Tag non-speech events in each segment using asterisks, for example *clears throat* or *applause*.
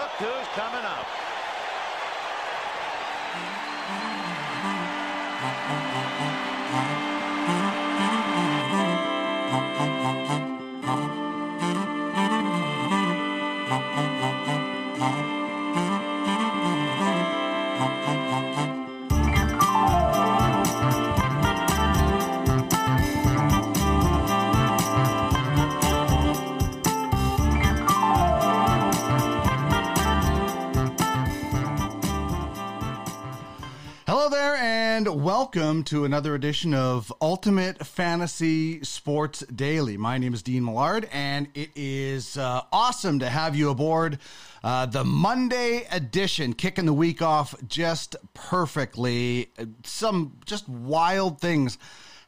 Look who's coming up. Hello and welcome to another edition of Ultimate Fantasy Sports Daily. My name is Dean Millard, and it is uh, awesome to have you aboard uh, the Monday edition, kicking the week off just perfectly. Some just wild things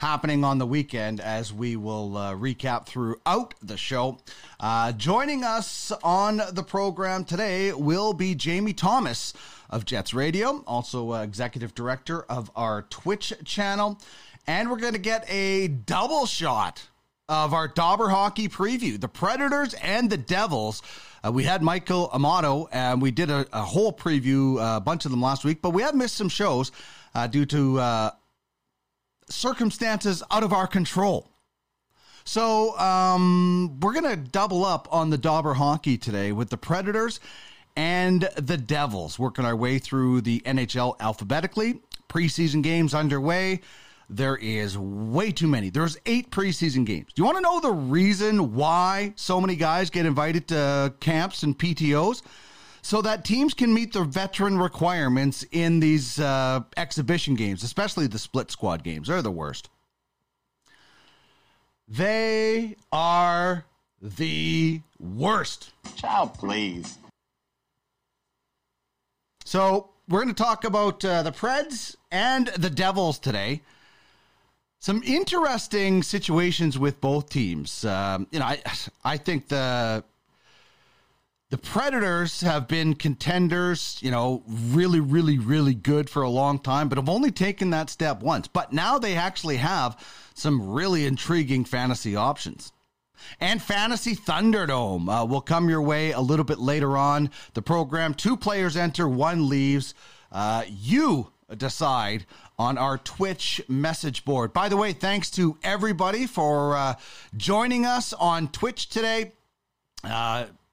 happening on the weekend as we will uh, recap throughout the show. Uh, joining us on the program today will be Jamie Thomas of Jets Radio, also uh, executive director of our Twitch channel. And we're going to get a double shot of our Dobber hockey preview the Predators and the Devils. Uh, we had Michael Amato, and we did a, a whole preview, uh, a bunch of them last week, but we have missed some shows uh, due to uh, circumstances out of our control. So um, we're going to double up on the Dobber Hockey today with the Predators and the Devils, working our way through the NHL alphabetically. Preseason games underway. There is way too many. There's eight preseason games. Do you want to know the reason why so many guys get invited to camps and PTOs? So that teams can meet their veteran requirements in these uh, exhibition games, especially the split squad games. They're the worst. They are the worst. Child, please. So we're going to talk about uh, the Preds and the Devils today. Some interesting situations with both teams. Um, you know, I I think the the Predators have been contenders, you know, really, really, really good for a long time, but have only taken that step once. But now they actually have some really intriguing fantasy options. And Fantasy Thunderdome uh, will come your way a little bit later on the program. Two players enter, one leaves. Uh, you decide on our Twitch message board. By the way, thanks to everybody for uh, joining us on Twitch today.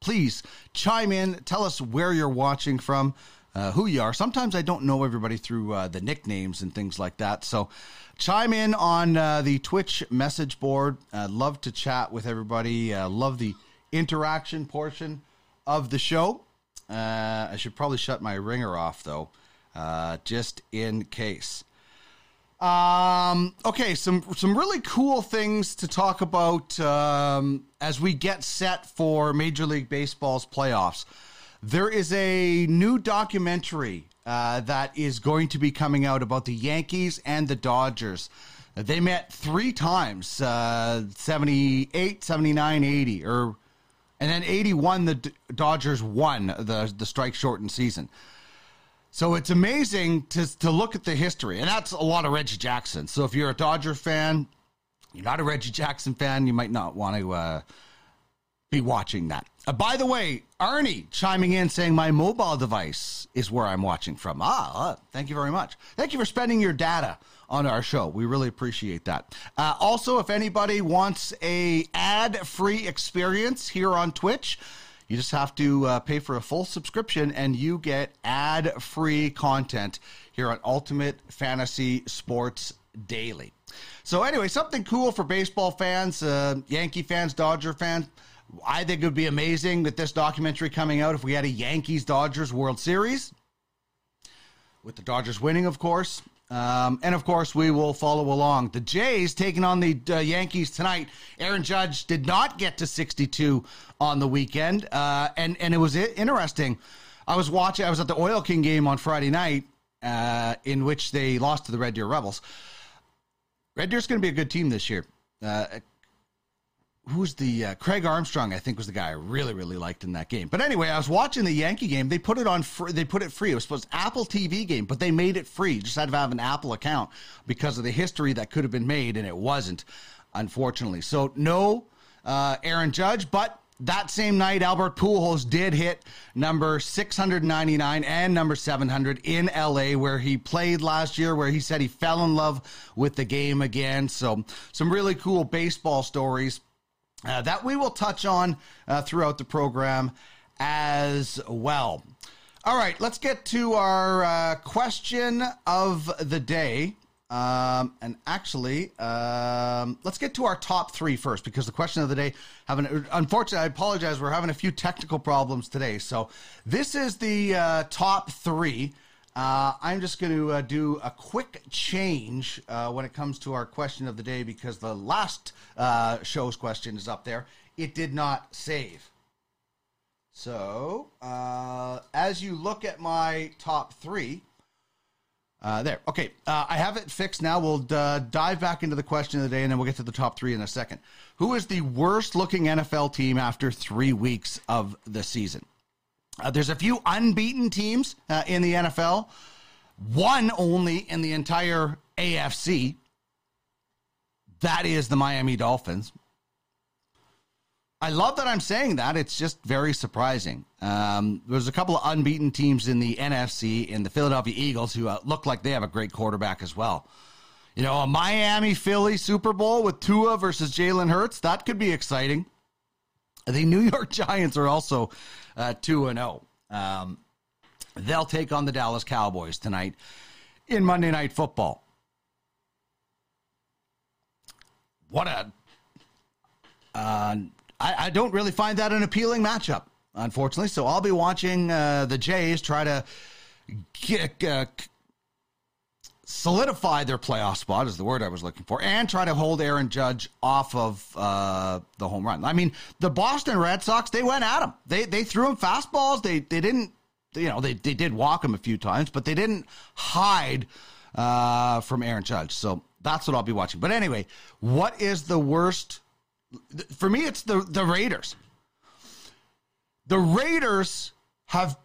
Please chime in, tell us where you're watching from. Uh, who you are. Sometimes I don't know everybody through uh, the nicknames and things like that. So chime in on uh, the Twitch message board. Uh, love to chat with everybody. Uh, love the interaction portion of the show. Uh, I should probably shut my ringer off though, just in case. Um, okay, some some really cool things to talk about um, as we get set for Major League Baseball's playoffs. There is a new documentary uh, that is going to be coming out about the Yankees and the Dodgers. They met three times uh, 78, 79, 80, or, and then 81, the Dodgers won the, the strike shortened season. So it's amazing to, to look at the history, and that's a lot of Reggie Jackson. So if you're a Dodger fan, you're not a Reggie Jackson fan, you might not want to uh, be watching that. Uh, by the way, Arnie chiming in saying my mobile device is where I'm watching from. Ah, uh, thank you very much. Thank you for spending your data on our show. We really appreciate that. Uh, also, if anybody wants a ad-free experience here on Twitch, you just have to uh, pay for a full subscription and you get ad-free content here on Ultimate Fantasy Sports Daily. So anyway, something cool for baseball fans, uh, Yankee fans, Dodger fans. I think it would be amazing with this documentary coming out if we had a Yankees Dodgers World Series, with the Dodgers winning, of course. Um, and of course, we will follow along. The Jays taking on the uh, Yankees tonight. Aaron Judge did not get to 62 on the weekend, uh, and and it was interesting. I was watching. I was at the Oil King game on Friday night, uh, in which they lost to the Red Deer Rebels. Red Deer's going to be a good team this year. Who's the uh, Craig Armstrong? I think was the guy I really really liked in that game. But anyway, I was watching the Yankee game. They put it on. Free, they put it free. It was supposed to Apple TV game, but they made it free. Just had to have an Apple account because of the history that could have been made, and it wasn't, unfortunately. So no uh, Aaron Judge, but that same night, Albert Pujols did hit number 699 and number 700 in LA, where he played last year, where he said he fell in love with the game again. So, some really cool baseball stories uh, that we will touch on uh, throughout the program as well. All right, let's get to our uh, question of the day. Um, and actually, um, let's get to our top three first because the question of the day, having unfortunately, I apologize, we're having a few technical problems today. So this is the uh, top three. Uh, I'm just going to uh, do a quick change uh, when it comes to our question of the day because the last uh, show's question is up there. It did not save. So uh, as you look at my top three, uh, there. Okay. I have it fixed now. We'll uh, dive back into the question of the day and then we'll get to the top three in a second. Who is the worst looking NFL team after three weeks of the season? Uh, there's a few unbeaten teams uh, in the NFL, one only in the entire AFC. That is the Miami Dolphins. I love that I'm saying that. It's just very surprising. Um, there's a couple of unbeaten teams in the NFC in the Philadelphia Eagles who uh, look like they have a great quarterback as well. You know, a Miami Philly Super Bowl with Tua versus Jalen Hurts, that could be exciting. The New York *laughs* Giants are also 2 and 0. Um, they'll take on the Dallas Cowboys tonight in Monday Night Football. What a uh, I, I, don't really find that an appealing matchup, unfortunately. So I'll be watching uh, the Jays try to get, uh, solidify their playoff spot, is the word I was looking for, and try to hold Aaron Judge off of uh, the home run. I mean, the Boston Red Sox, they went at him. They they threw him fastballs. They they didn't, you know, they, they did walk him a few times, but they didn't hide uh, from Aaron Judge. So that's what I'll be watching. But anyway, what is the worst for me, it's the the Raiders. The Raiders have,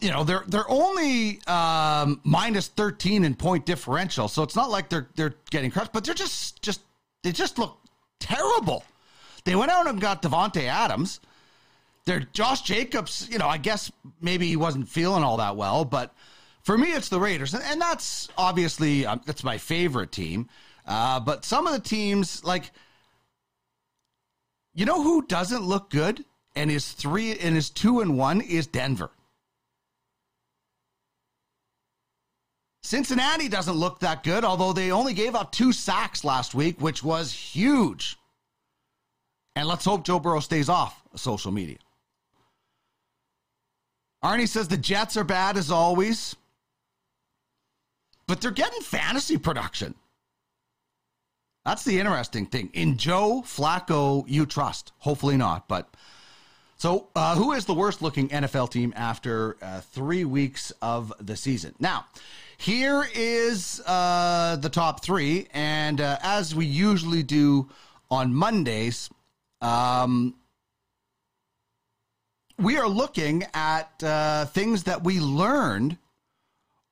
you know, they're they're only um, minus thirteen in point differential, so it's not like they're they're getting crushed, but they're just just they just look terrible. They went out and got Davante Adams. They're Josh Jacobs. You know, I guess maybe he wasn't feeling all that well, but for me, it's the Raiders, and, and that's obviously um, that's my favorite team. Uh, but some of the teams like you know who doesn't look good and is three and is two and one is Denver. Cincinnati doesn't look that good, although they only gave up two sacks last week, which was huge. And let's hope Joe Burrow stays off social media. Arnie says the Jets are bad as always, but they're getting fantasy production. That's the interesting thing. In Joe Flacco, you trust. Hopefully not, but. So, uh, who is the worst looking NFL team after uh, three weeks of the season? Now, here is uh, the top three. And uh, as we usually do on Mondays, um, we are looking at uh, things that we learned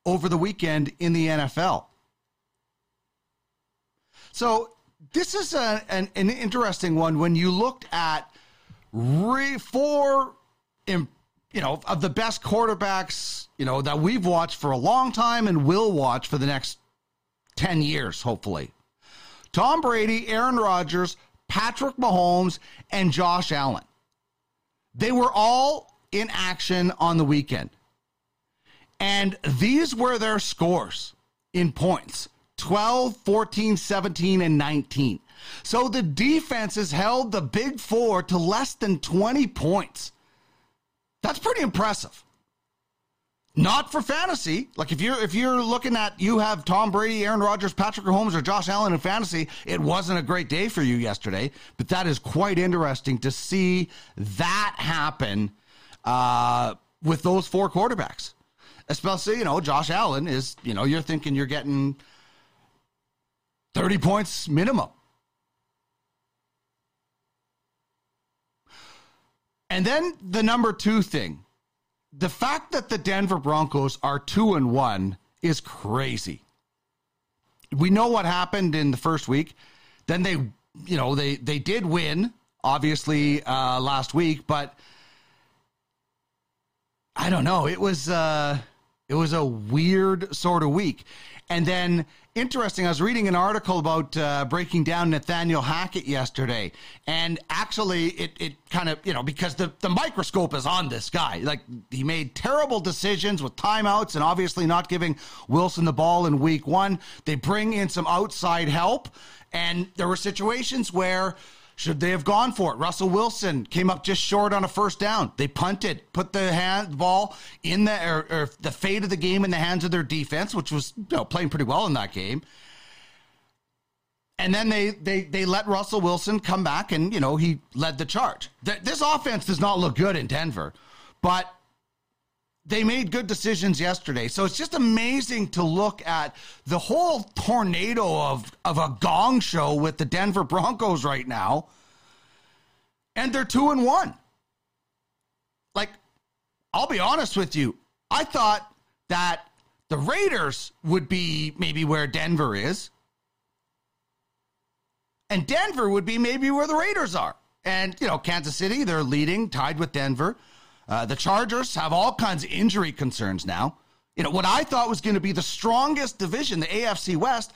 over the weekend in the NFL. So this is a, an, an interesting one when you looked at re, four, you know, of the best quarterbacks, you know, that we've watched for a long time and will watch for the next 10 years, hopefully. Tom Brady, Aaron Rodgers, Patrick Mahomes, and Josh Allen. They were all in action on the weekend. And these were their scores in points 12, 14, 17, and 19. So the defenses held the big four to less than 20 points. That's pretty impressive. Not for fantasy. Like if you're if you're looking at you have Tom Brady, Aaron Rodgers, Patrick Mahomes, or Josh Allen in fantasy, it wasn't a great day for you yesterday. But that is quite interesting to see that happen uh, with those four quarterbacks. Especially, you know, Josh Allen is, you know, you're thinking you're getting 30 points minimum. And then the number two thing the fact that the Denver Broncos are two and one is crazy. We know what happened in the first week. Then they, you know, they they did win obviously, uh, last week, but I don't know. It was uh, it was a weird sort of week. And then interesting, I was reading an article about uh, breaking down Nathaniel Hackett yesterday, and actually, it it kind of you know because the the microscope is on this guy. Like he made terrible decisions with timeouts, and obviously not giving Wilson the ball in week one. They bring in some outside help, and there were situations where should they have gone for it? Russell Wilson came up just short on a first down. They punted, put the hand ball in the or, or the fate of the game in the hands of their defense, which was you know, playing pretty well in that game. And then they, they they let Russell Wilson come back, and you know he led the charge. This offense does not look good in Denver, but they made good decisions yesterday. So it's just amazing to look at the whole tornado of, of a gong show with the Denver Broncos right now. And they're two and one. Like, I'll be honest with you. I thought that the Raiders would be maybe where Denver is. And Denver would be maybe where the Raiders are. And, you know, Kansas City, they're leading, tied with Denver. Uh, the Chargers have all kinds of injury concerns now. You know, what I thought was going to be the strongest division, the AFC West,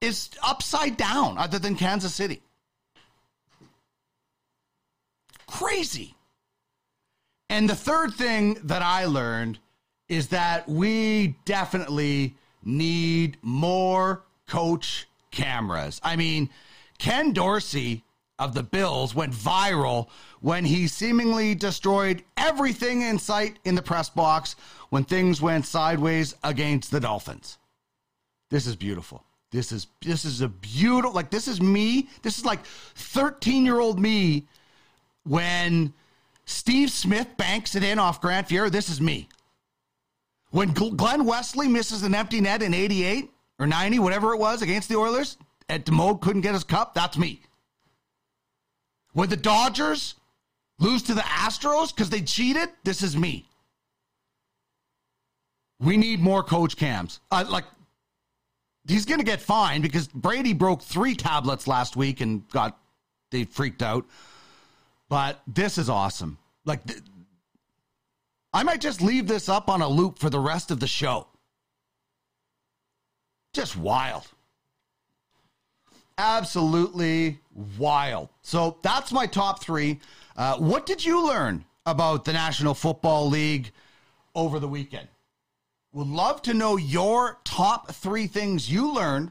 is upside down other than Kansas City. Crazy. And the third thing that I learned is that we definitely need more coach cameras. I mean, Ken Dorsey of the Bills went viral when he seemingly destroyed everything in sight in the press box when things went sideways against the Dolphins. This is beautiful. This is this is a beautiful like this is me. This is like 13-year-old me when Steve Smith banks it in off Grant Fuhr. This is me. When Glen Wesley misses an empty net in 88 or 90, whatever it was, against the Oilers, and DeMoe couldn't get his cup, that's me. When the Dodgers lose to the Astros because they cheated, this is me. We need more coach cams. Uh, like, he's going to get fined because Brady broke three tablets last week and got, they freaked out. But this is awesome. Like, th- I might just leave this up on a loop for the rest of the show. Just wild absolutely wild. So that's my top three. Uh, what did you learn about the National Football League over the weekend? Would love to know your top three things you learned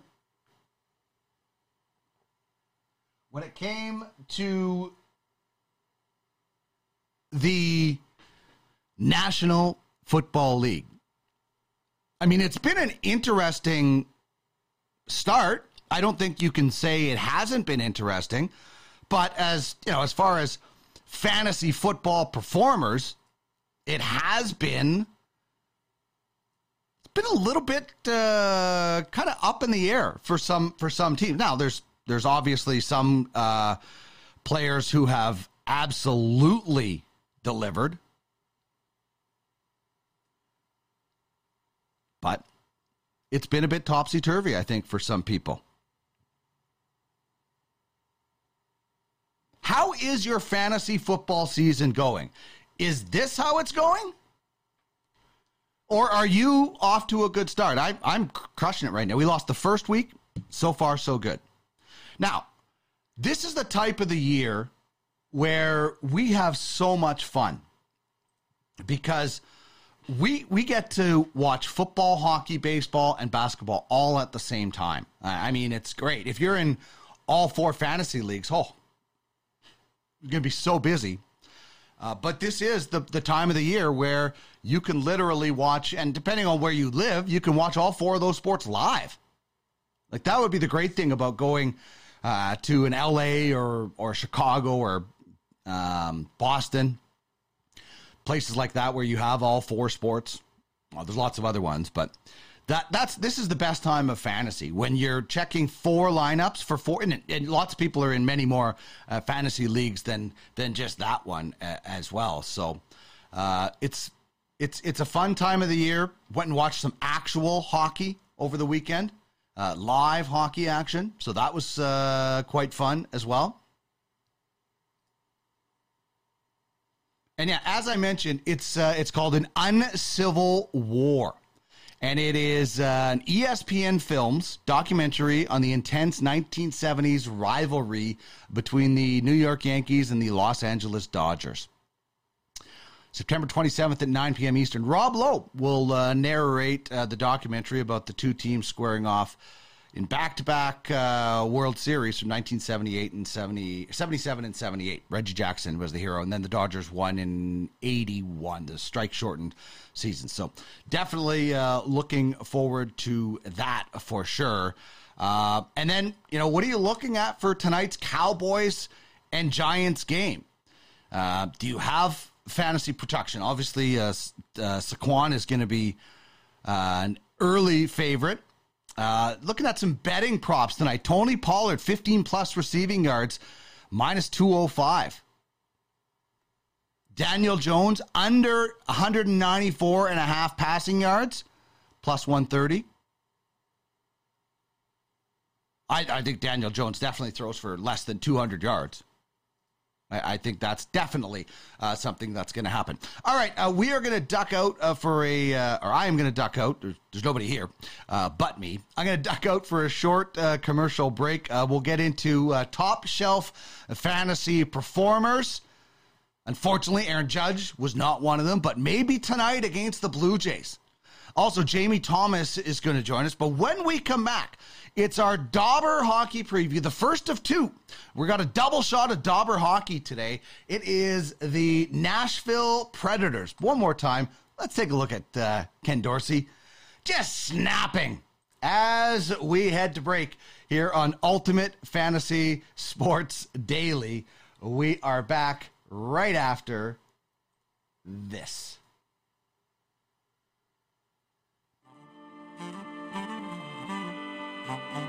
when it came to the National Football League. I mean, it's been an interesting start I don't think you can say it hasn't been interesting, but as you know, as far as fantasy football performers, it has been it's been a little bit uh, kind of up in the air for some for some teams. Now there's there's obviously some uh, players who have absolutely delivered, but it's been a bit topsy turvy, I think, for some people. How is your fantasy football season going? Is this how it's going? Or are you off to a good start? I, I'm crushing it right now. We lost the first week. So far, so good. Now, this is the type of the year where we have so much fun because we we get to watch football, hockey, baseball, and basketball all at the same time. I mean, it's great. If you're in all four fantasy leagues, oh, going to be so busy. Uh, but this is the, the time of the year where you can literally watch, and depending on where you live, you can watch all four of those sports live. Like that would be the great thing about going uh, to an LA or or Chicago or um, Boston, places like that where you have all four sports. Well, there's lots of other ones, but that that's this is the best time of fantasy when you're checking four lineups for four, and, and lots of people are in many more uh, fantasy leagues than than just that one uh, as well. So uh, it's it's it's a fun time of the year. Went and watched some actual hockey over the weekend, uh, live hockey action. So that was uh, quite fun as well. And yeah, as I mentioned, it's uh, it's called an uncivil war, and it is uh, an ESPN Films documentary on the intense 1970s rivalry between the New York Yankees and the Los Angeles Dodgers. September 27th at 9 p.m. Eastern. Rob Lowe will uh, narrate uh, the documentary about the two teams squaring off in back-to-back uh, World Series from 1978 and 70, 77 and 78. Reggie Jackson was the hero, and then the Dodgers won in 81, the strike-shortened season. So definitely uh, looking forward to that for sure. Uh, and then, you know, what are you looking at for tonight's Cowboys and Giants game? Uh, do you have fantasy protection? Obviously, uh, uh, Saquon is going to be an early favorite. Uh, looking at some betting props tonight. Tony Pollard, 15 plus receiving yards, minus 205. Daniel Jones, under 194 and a half passing yards, plus 130. I, I think Daniel Jones definitely throws for less than 200 yards. I, I think that's definitely uh, something that's going to happen. All right, uh, we are going to duck out uh, for a, uh, or I am going to duck out. There's, there's nobody here uh, but me. I'm going to duck out for a short uh, commercial break. we'll get into top shelf fantasy performers. Unfortunately, Aaron Judge was not one of them, but maybe tonight against the Blue Jays. Also, Jamie Thomas is going to join us. But when we come back, it's our Dobber hockey preview, the first of two. We got a double shot of Dobber hockey today. It is the Nashville Predators. One more time, let's take a look at uh, Ken Dorsey just snapping as we head to break here on Ultimate Fantasy Sports Daily. We are back right after this. Mm-hmm.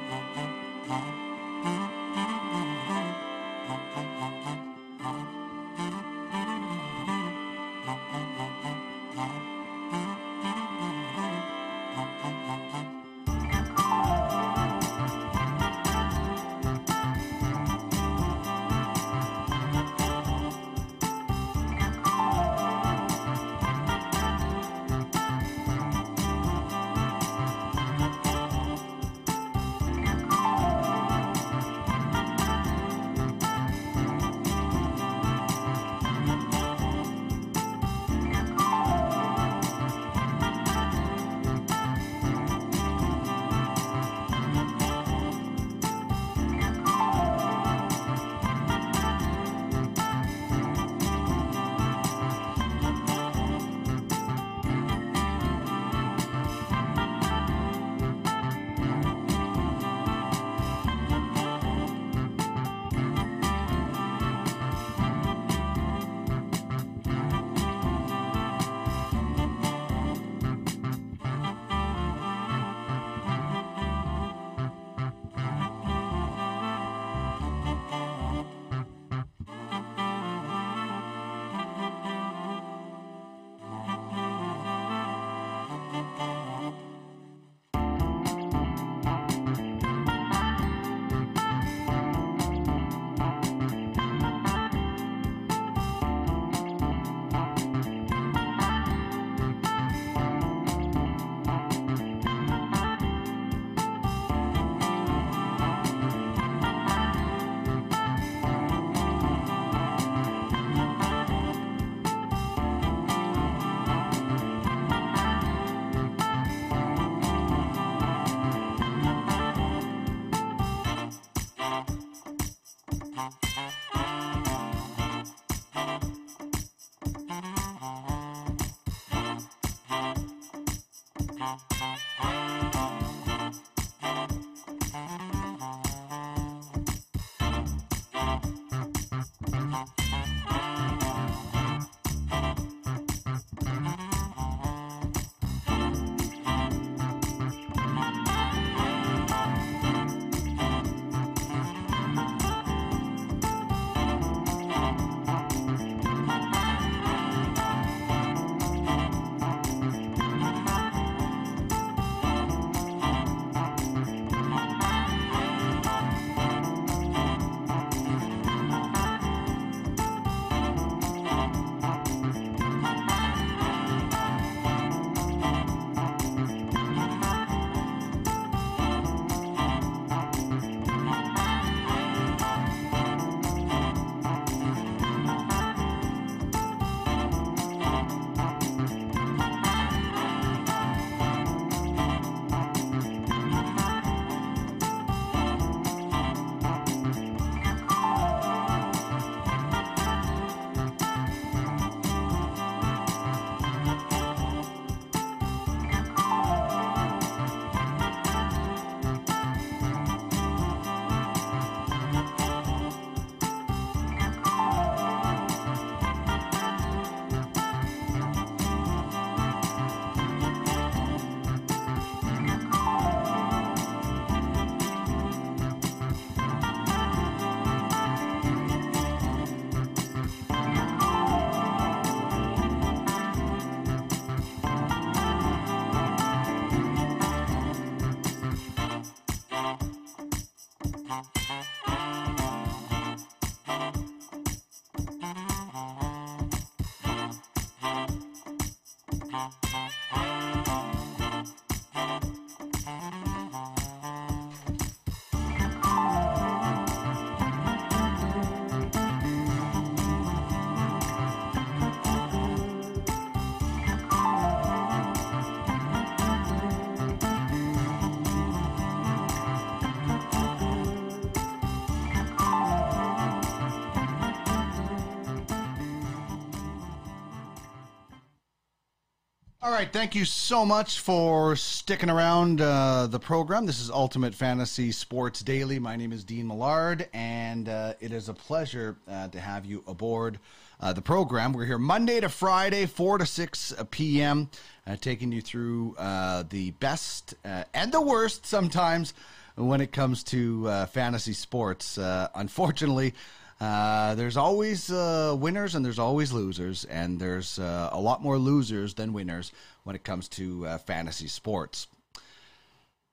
Right, thank you so much for sticking around uh, the program. This is Ultimate Fantasy Sports Daily. My name is Dean Millard, and uh, it is a pleasure uh, to have you aboard uh, the program. We're here Monday to Friday, 4 to 6 p.m., uh, taking you through uh, the best and the worst sometimes when it comes to fantasy sports. unfortunately, uh, there's always uh, winners and there's always losers, and there's uh, a lot more losers than winners when it comes to uh, fantasy sports.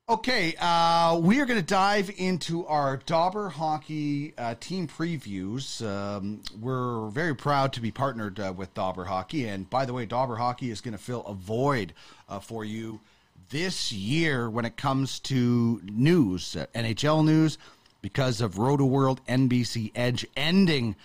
Okay, uh, we are going to dive into our Dobber Hockey team previews. Um, we're very proud to be partnered with Dobber Hockey, and by the way, Dobber Hockey is going to fill a void for you this year when it comes to news, NHL news because of Rotoworld NBC Edge ending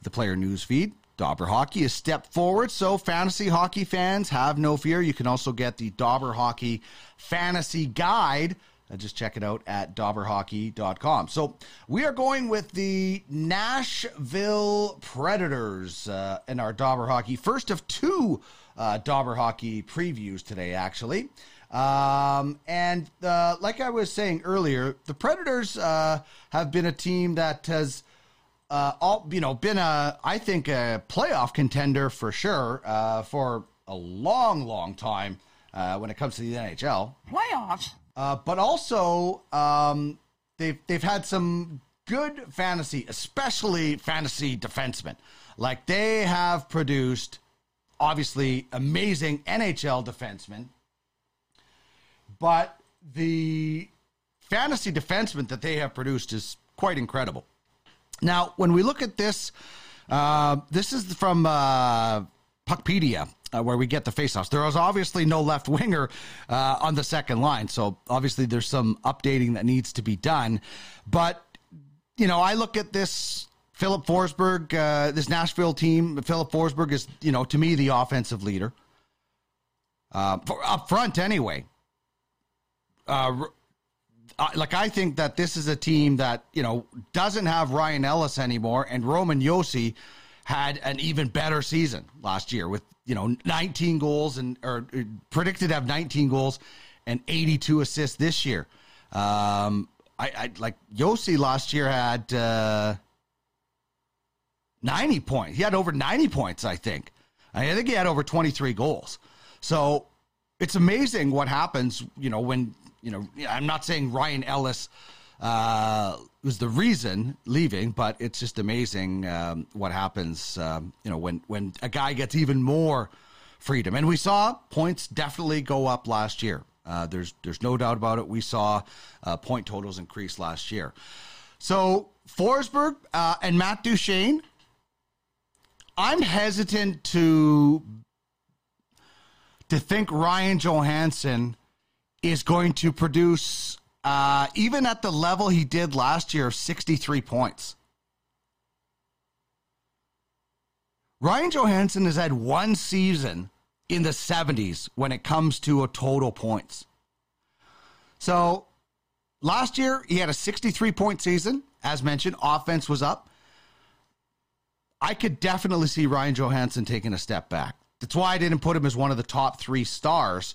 the player news feed. Dobber Hockey has stepped forward, so fantasy hockey fans have no fear. You can also get the Dobber Hockey Fantasy Guide. Uh, just check it out at dobberhockey.com. So we are going with the Nashville Predators uh, in our Dobber Hockey. First of two uh, Dobber Hockey previews today, actually. Um, and uh, like I was saying earlier, the Predators uh, have been a team that has uh, all you know been a I think a playoff contender for sure uh, for a long, long time uh, when it comes to the NHL playoffs. Uh, but also um, they've they've had some good fantasy, especially fantasy defensemen. Like they have produced obviously amazing NHL defensemen but the fantasy defenseman that they have produced is quite incredible. Now, when we look at this, uh, this is from uh, Puckpedia. Uh, where we get the faceoffs. There was obviously no left winger uh, on the second line, so obviously there's some updating that needs to be done. But you know, I look at this Filip Forsberg, uh, this Nashville team. Filip Forsberg is, you know, to me the offensive leader uh, up front anyway uh, like I think that this is a team that you know doesn't have Ryan Ellis anymore, and Roman Josi had an even better season last year with you know 19 goals and or uh, predicted to have 19 goals and 82 assists this year. Um, I, I like Josi last year had uh, 90 points. He had over 90 points, I think. I think he had over 23 goals. So it's amazing what happens, you know, when you know, I'm not saying Ryan Ellis uh, was the reason leaving, but it's just amazing um, what happens. Um, you know, when when a guy gets even more freedom, and we saw points definitely go up last year. Uh, there's there's no doubt about it. We saw uh, point totals increase last year. So Forsberg uh, and Matt Duchene, I'm hesitant to to think Ryan Johansen is going to produce, uh, even at the level he did last year, of 63 points. Ryan Johansen has had one season in the 70s when it comes to a total points. So last year, he had a 63 point season. As mentioned, offense was up. I could definitely see Ryan Johansen taking a step back. That's why I didn't put him as one of the top three stars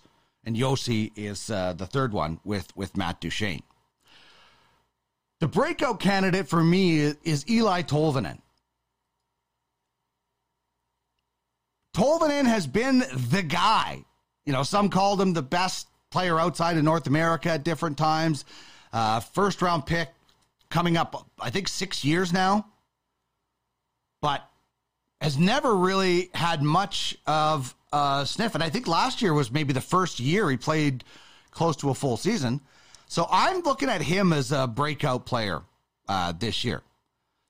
and Josi is uh, the third one with with Matt Duchene. The breakout candidate for me is Eeli Tolvanen. Tolvanen has been the guy. You know, some called him the best player outside of North America at different times. Uh, first round pick coming up, I think, six years now. But has never really had much of uh, sniff. And I think last year was maybe the first year he played close to a full season. So I'm looking at him as a breakout player uh, this year,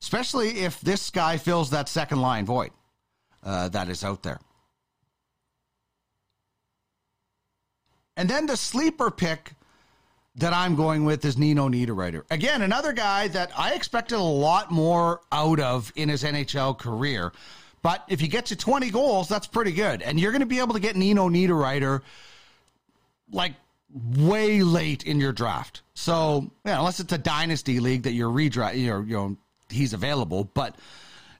especially if this guy fills that second line void uh, that is out there. And then the sleeper pick that I'm going with is Nino Niederreiter. Again, another guy that I expected a lot more out of in his NHL career. But if you get to 20 goals, that's pretty good. And you're going to be able to get Nino Niederreiter like way late in your draft. So, yeah, unless it's a dynasty league that you're redraft, you're, you know, he's available. But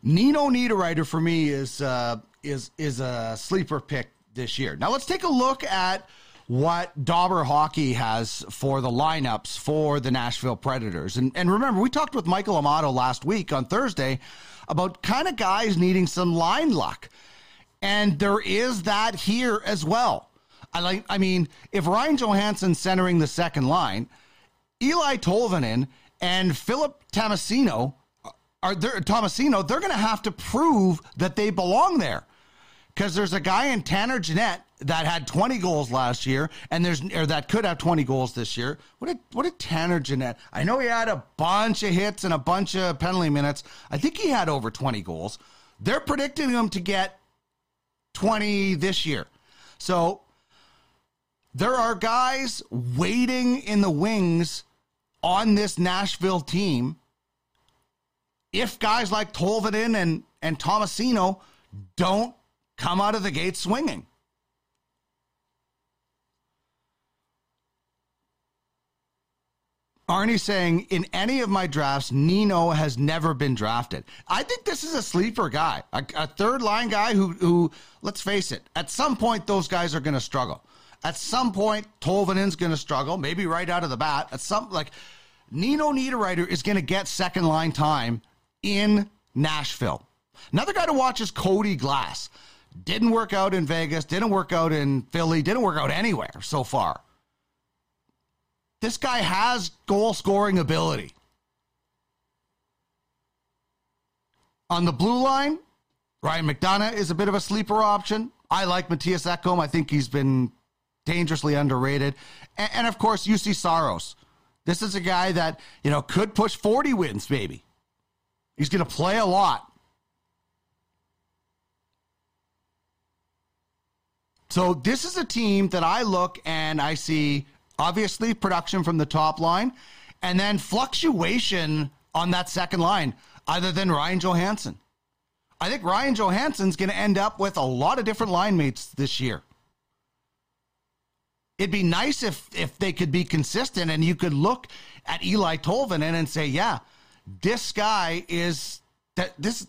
Nino Niederreiter for me is uh, is is a sleeper pick this year. Now let's take a look at what Dobber Hockey has for the lineups for the Nashville Predators. And and remember, we talked with Michael Amato last week on Thursday about kind of guys needing some line luck. And there is that here as well. I like I mean, if Ryan Johansen centering the second line, Eeli Tolvanen and Philip Tomasino uh, are there Tomasino, they're to have to prove that they belong there. Cuz there's a guy in Tanner Jeannot that had 20 goals last year and there's or that could have 20 goals this year. What did what did Tanner Jeannot? I know he had a bunch of hits and a bunch of penalty minutes. I think he had over 20 goals. They're predicting him to get 20 this year. So there are guys waiting in the wings on this Nashville team. If guys like Tolvanen and, and Tomasino don't come out of the gate swinging. Arnie saying, in any of my drafts, Nino has never been drafted. I think this is a sleeper guy, a, a third line guy who, who, let's face it, at some point, those guys are going to struggle. At some point, Tolvanen's going to struggle, maybe right out of the bat. At some, like, Nino Niederreiter is going to get second line time in Nashville. Another guy to watch is Cody Glass. Didn't work out in Vegas, didn't work out in Philly, didn't work out anywhere so far this guy has goal scoring ability. On the blue line, Ryan McDonagh is a bit of a sleeper option. I like Mattias Ekholm. I think he's been dangerously underrated. And, and, of course, Juuse Saros. This is a guy that, you know, could push 40 wins, maybe. He's going to play a lot. So this is a team that I look and I see Obviously, production from the top line, and then fluctuation on that second line, other than Ryan Johansen. I think Ryan Johansen's going to end up with a lot of different line mates this year. It'd be nice if if they could be consistent and you could look at Eeli Tolvanen and say, yeah, this guy is that this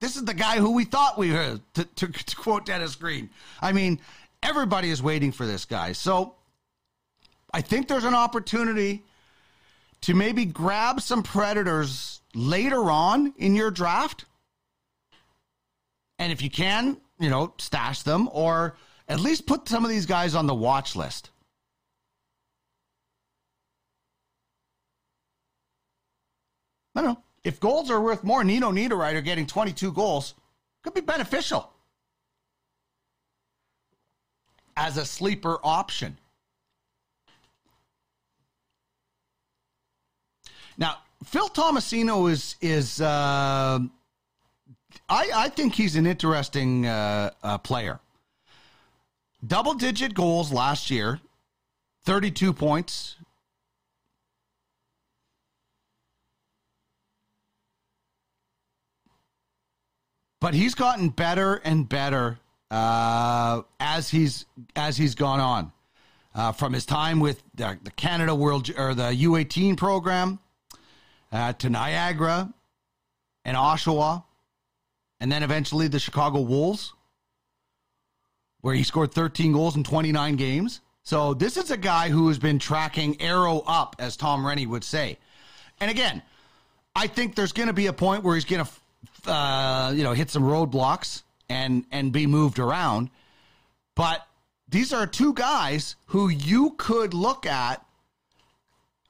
this is the guy who we thought we were to, to, to quote Dennis Green. I mean, everybody is waiting for this guy. So I think there's an opportunity to maybe grab some predators later on in your draft. And if you can, you know, stash them or at least put some of these guys on the watch list. I don't know. If goals are worth more, Nino Niederreiter getting 22 goals could be beneficial as a sleeper option. Now, Phil Tomasino is is uh, I I think he's an interesting uh, uh, player. Double digit goals last year, thirty two points. But he's gotten better and better uh, as he's as he's gone on. Uh, from his time with the, the Canada World or the U18 program, uh, to Niagara and Oshawa, and then eventually the Chicago Wolves, where he scored 13 goals in 29 games. So this is a guy who has been tracking arrow up, as Tom Rennie would say. And again, I think there's going to be a point where he's going to, uh, you know, hit some roadblocks and and be moved around. But these are two guys who you could look at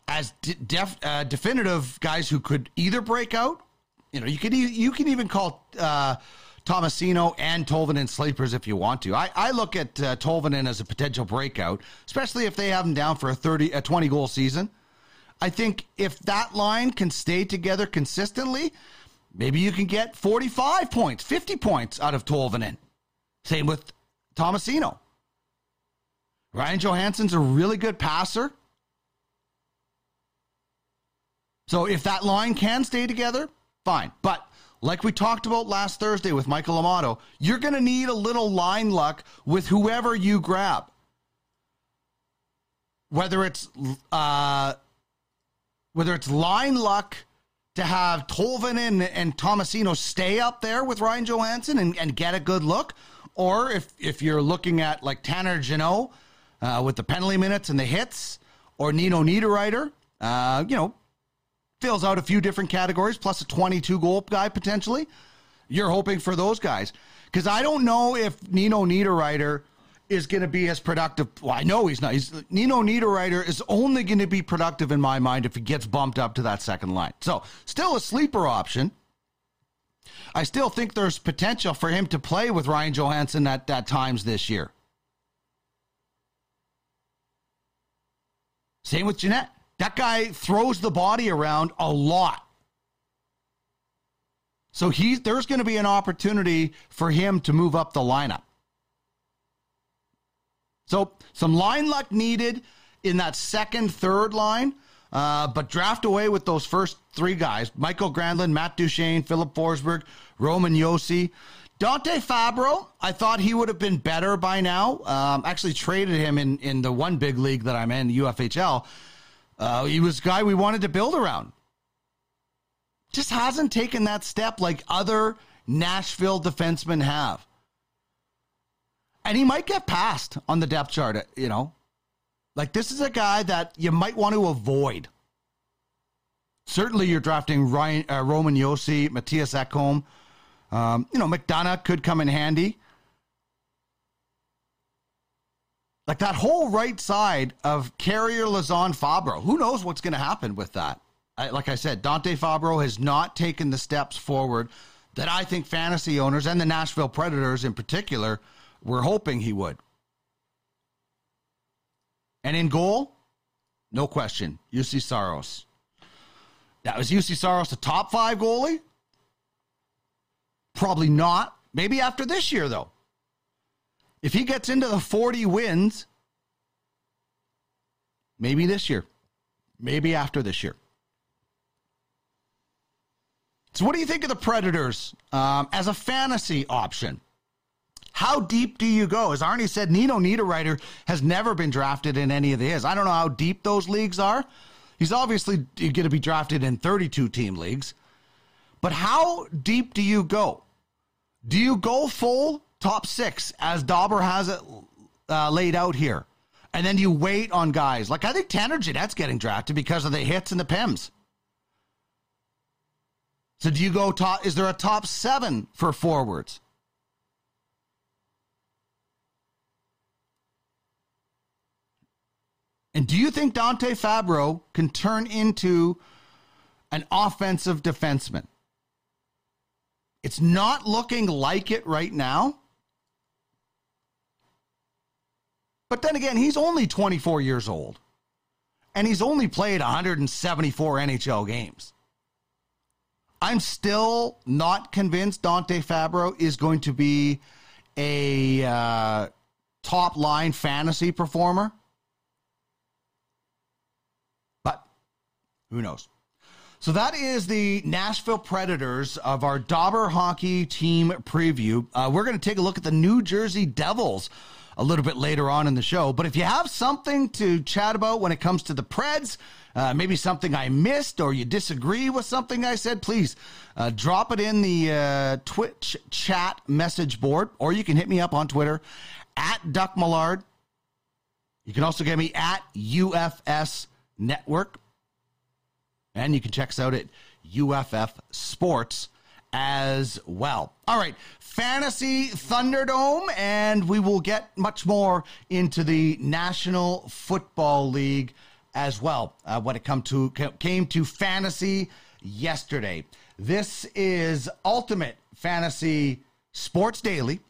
as def, uh, definitive guys who could either break out. You know, you could you can even call uh, Tomasino and Tolvanen sleepers if you want to. I, I look at uh, Tolvanen as a potential breakout, especially if they have him down for a thirty a twenty goal season. I think if that line can stay together consistently, maybe you can get forty five points, fifty points out of Tolvanen. Same with Tomasino. Ryan Johansen's a really good passer. So if that line can stay together, fine. But like we talked about last Thursday with Michael Amato, you're going to need a little line luck with whoever you grab. Whether it's uh, whether it's line luck to have Tolvanen and, Tomasino stay up there with Ryan Johansen and, and get a good look, or if if you're looking at like Tanner Jeannot uh, with the penalty minutes and the hits, or Nino Niederreiter, uh, you know, fills out a few different categories, plus a 22 goal guy potentially. You're hoping for those guys. Because I don't know if Nino Niederreiter is going to be as productive. Well, I know he's not. He's, Nino Niederreiter is only going to be productive in my mind if he gets bumped up to that second line. So, still a sleeper option. I still think there's potential for him to play with Ryan Johansen at, at times this year. Same with Jeannot. That guy throws the body around a lot. So he's there's going to be an opportunity for him to move up the lineup. So some line luck needed in that second, third line. Uh, but draft away with those first three guys Mikael Granlund, Matt Duchene, Filip Forsberg, Roman Josi. Dante Fabbro, I thought he would have been better by now. Um, actually, traded him in, in the one big league that I'm in, the UFHL. Uh, he was a guy we wanted to build around. Just hasn't taken that step like other Nashville defensemen have. And he might get passed on the depth chart, you know. Like, this is a guy that you might want to avoid. Certainly, you're drafting Ryan, uh, Roman Josi, Mattias Ekholm. Um, you know, McDonagh could come in handy. Like that whole right side of Carrier, Lauzon, Fabbro. Who knows what's going to happen with that? I, like I said, Dante Fabbro has not taken the steps forward that I think fantasy owners and the Nashville Predators in particular were hoping he would. And in goal, no question, Juuse Saros. Now, is Juuse Saros a top five goalie? Probably not. Maybe after this year, though. If he gets into the 40 wins, maybe this year, maybe after this year. So, what do you think of the Predators um, as a fantasy option? How deep do you go? As Arnie said, Nino Niederreiter has never been drafted in any of his. I don't know how deep those leagues are. He's obviously going to be drafted in 32 team leagues. But how deep do you go? Do you go full top six as Dobber has it uh, laid out here. And then you wait on guys. Like I think Tanner Jeannot's getting drafted because of the hits and the PIMs. So do you go top? Is there a top seven for forwards? And do you think Dante Fabbro can turn into an offensive defenseman? It's not looking like it right now. But then again, he's only 24 years old. And he's only played 174 NHL games. I'm still not convinced Dante Fabbro is going to be a uh, top line fantasy performer. But who knows? So that is the Nashville Predators of our Dobber Hockey team preview. Uh, we're going to take a look at the New Jersey Devils a little bit later on in the show. But if you have something to chat about when it comes to the Preds, uh, maybe something I missed or you disagree with something I said, please uh, drop it in the uh, Twitch chat message board, or you can hit me up on Twitter at Duck Millard. You can also get me at UFS Network. And you can check us out at UFF Sports as well. All right, Fantasy Thunderdome, and we will get much more into the National Football League as well uh, when it come to came to fantasy yesterday. This is Ultimate Fantasy Sports Daily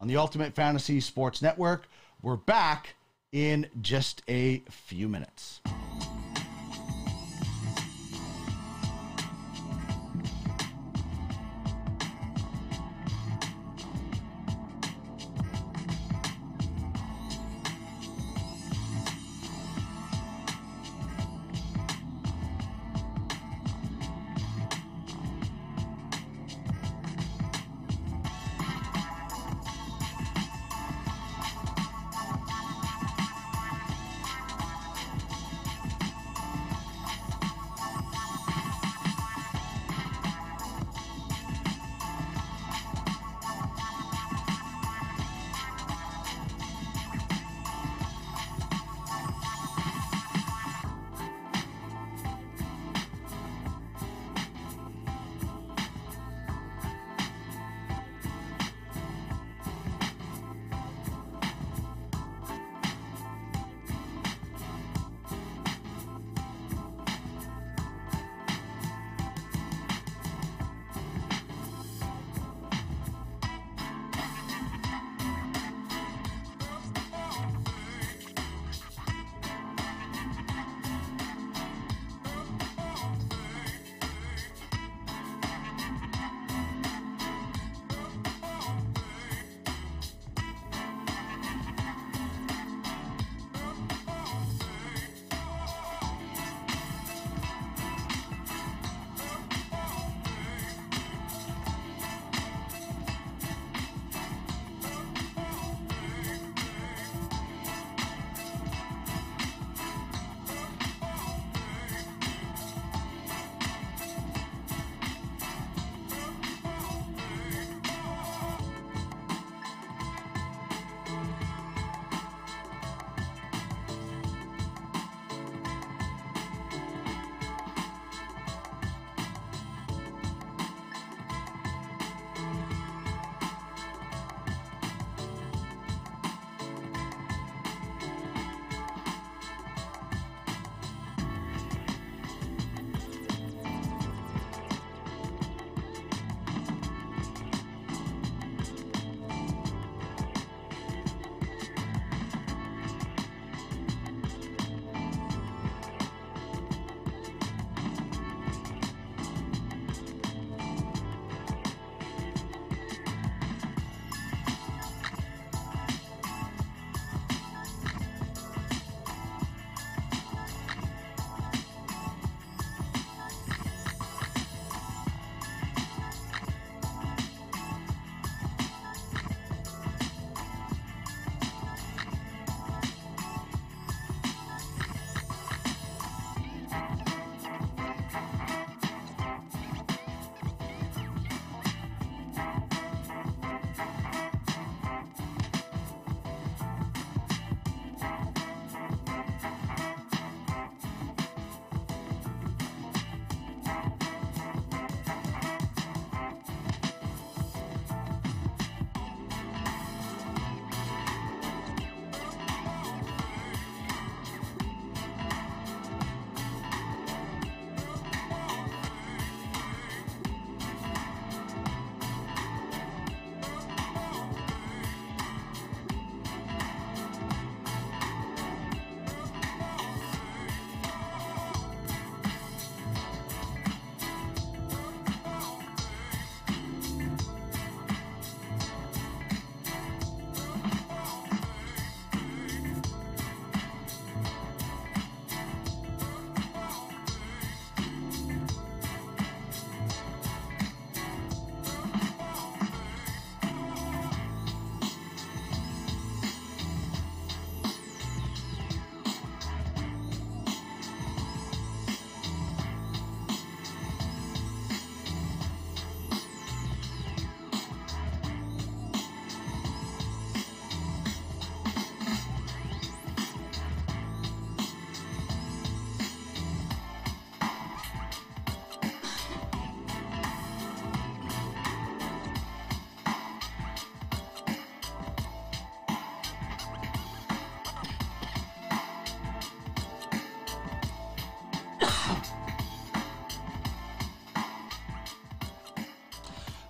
on the Ultimate Fantasy Sports Network. We're back in just a few minutes.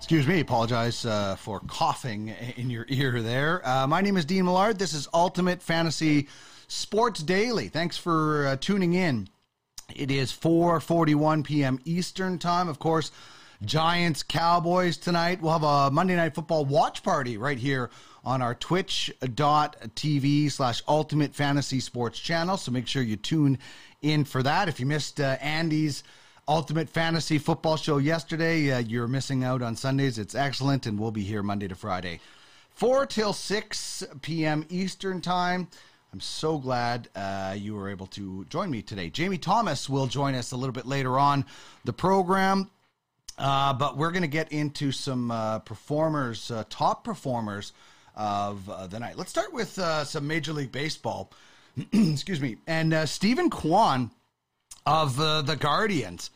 Excuse me, apologize uh, for coughing in your ear there. Uh, my name is Dean Millard. This is Ultimate Fantasy Sports Daily. Thanks for uh, tuning in. It is 4:41 p.m. Eastern Time. Of course, Giants Cowboys tonight. We'll have a Monday Night Football watch party right here on our twitch.tv slash ultimate fantasy sports channel. So make sure you tune in for that. If you missed uh, Andy's Ultimate Fantasy Football Show yesterday. Uh, you're missing out on Sundays. It's excellent, and we'll be here Monday to Friday, 4 till 6 p.m. Eastern Time. I'm so glad uh, you were able to join me today. Jamie Thomas will join us a little bit later on the program. Uh, but we're going to get into some uh, performers, uh, top performers of uh, the night. Let's start with some Major League Baseball. *clears throat* Excuse me. And Steven Kwan of the Guardians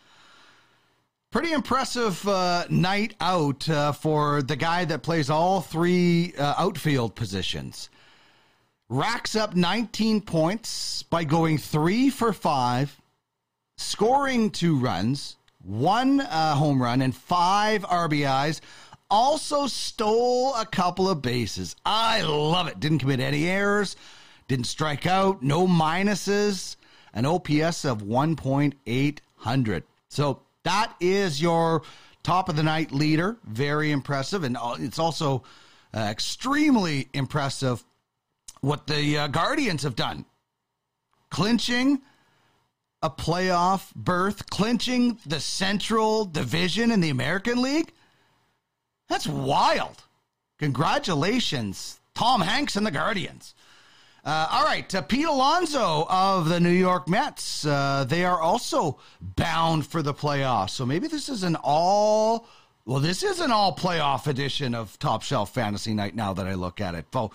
pretty impressive uh, night out uh, for the guy that plays all three uh, outfield positions. Racks up 19 points by going three for five, scoring two runs, one uh, home run, and five RBIs. Also stole a couple of bases. I love it. Didn't commit any errors, didn't strike out, no minuses, an OPS of 1.800. So that is your top of the night leader. Very impressive. And uh, it's also uh, extremely impressive what the uh, Guardians have done. Clinching a playoff berth, clinching the Central Division in the American League. That's wild. Congratulations, Tom Hanks and the Guardians. Uh, all right, uh, Pete Alonso of the New York Mets. Uh, they are also bound for the playoffs. So maybe this is an all. Well, this is an all playoff edition of Top Shelf Fantasy Night. Now that I look at it, so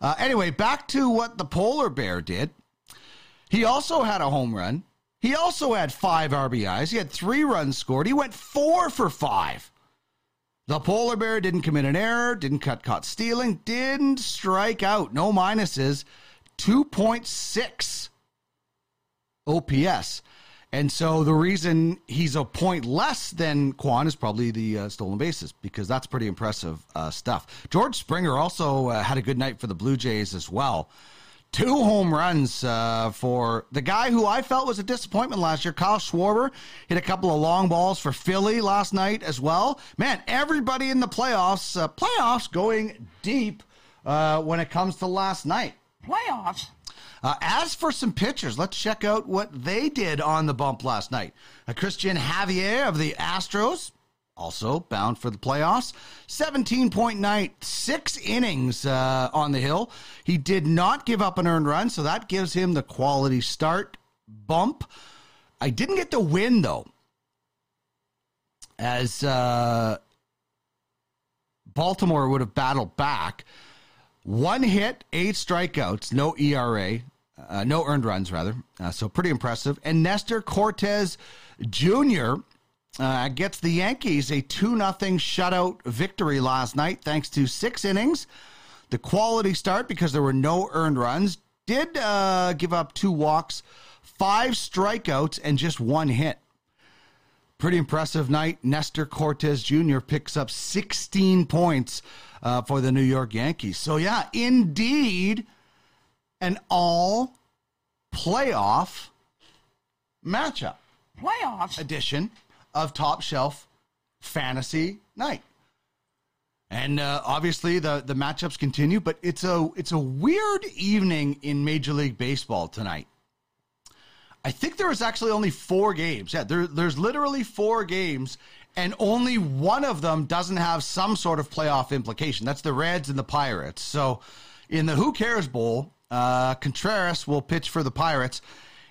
uh, anyway, back to what the polar bear did. He also had a home run. He also had five RBIs. He had three runs scored. He went four for five. The polar bear didn't commit an error, didn't cut caught stealing, didn't strike out, no minuses. 2.6 OPS. And so the reason he's a point less than Kwan is probably the uh, stolen bases because that's pretty impressive uh, stuff. George Springer also uh, had a good night for the Blue Jays as well. Two home runs uh, for the guy who I felt was a disappointment last year. Kyle Schwarber hit a couple of long balls for Philly last night as well. Man, everybody in the playoffs, uh, playoffs going deep uh, when it comes to last night playoffs. Uh, as for some pitchers, let's check out what they did on the bump last night. Uh, Cristian Javier of the Astros, also bound for the playoffs. 17 point night, six innings uh, on the hill. He did not give up an earned run, so that gives him the quality start bump. I didn't get the win, though, as uh, Baltimore would have battled back. One hit, eight strikeouts, no ERA, uh, no earned runs, rather. Uh, so pretty impressive. And Nestor Cortes Jr. Uh, gets the Yankees a 2 0 shutout victory last night, thanks to six innings. The quality start because there were no earned runs. Did uh, give up two walks, five strikeouts, and just one hit. Pretty impressive night. Nestor Cortes Jr. picks up 16 points uh, for the New York Yankees. So, yeah, indeed, an all playoff matchup. Playoffs? Edition of Top Shelf Fantasy Night. And uh, obviously the, the matchups continue, but it's a it's a weird evening in Major League Baseball tonight. I think there was actually only four games. Yeah, there, there's literally four games, and only one of them doesn't have some sort of playoff implication. That's the Reds and the Pirates. So in the Who Cares Bowl, uh, Contreras will pitch for the Pirates,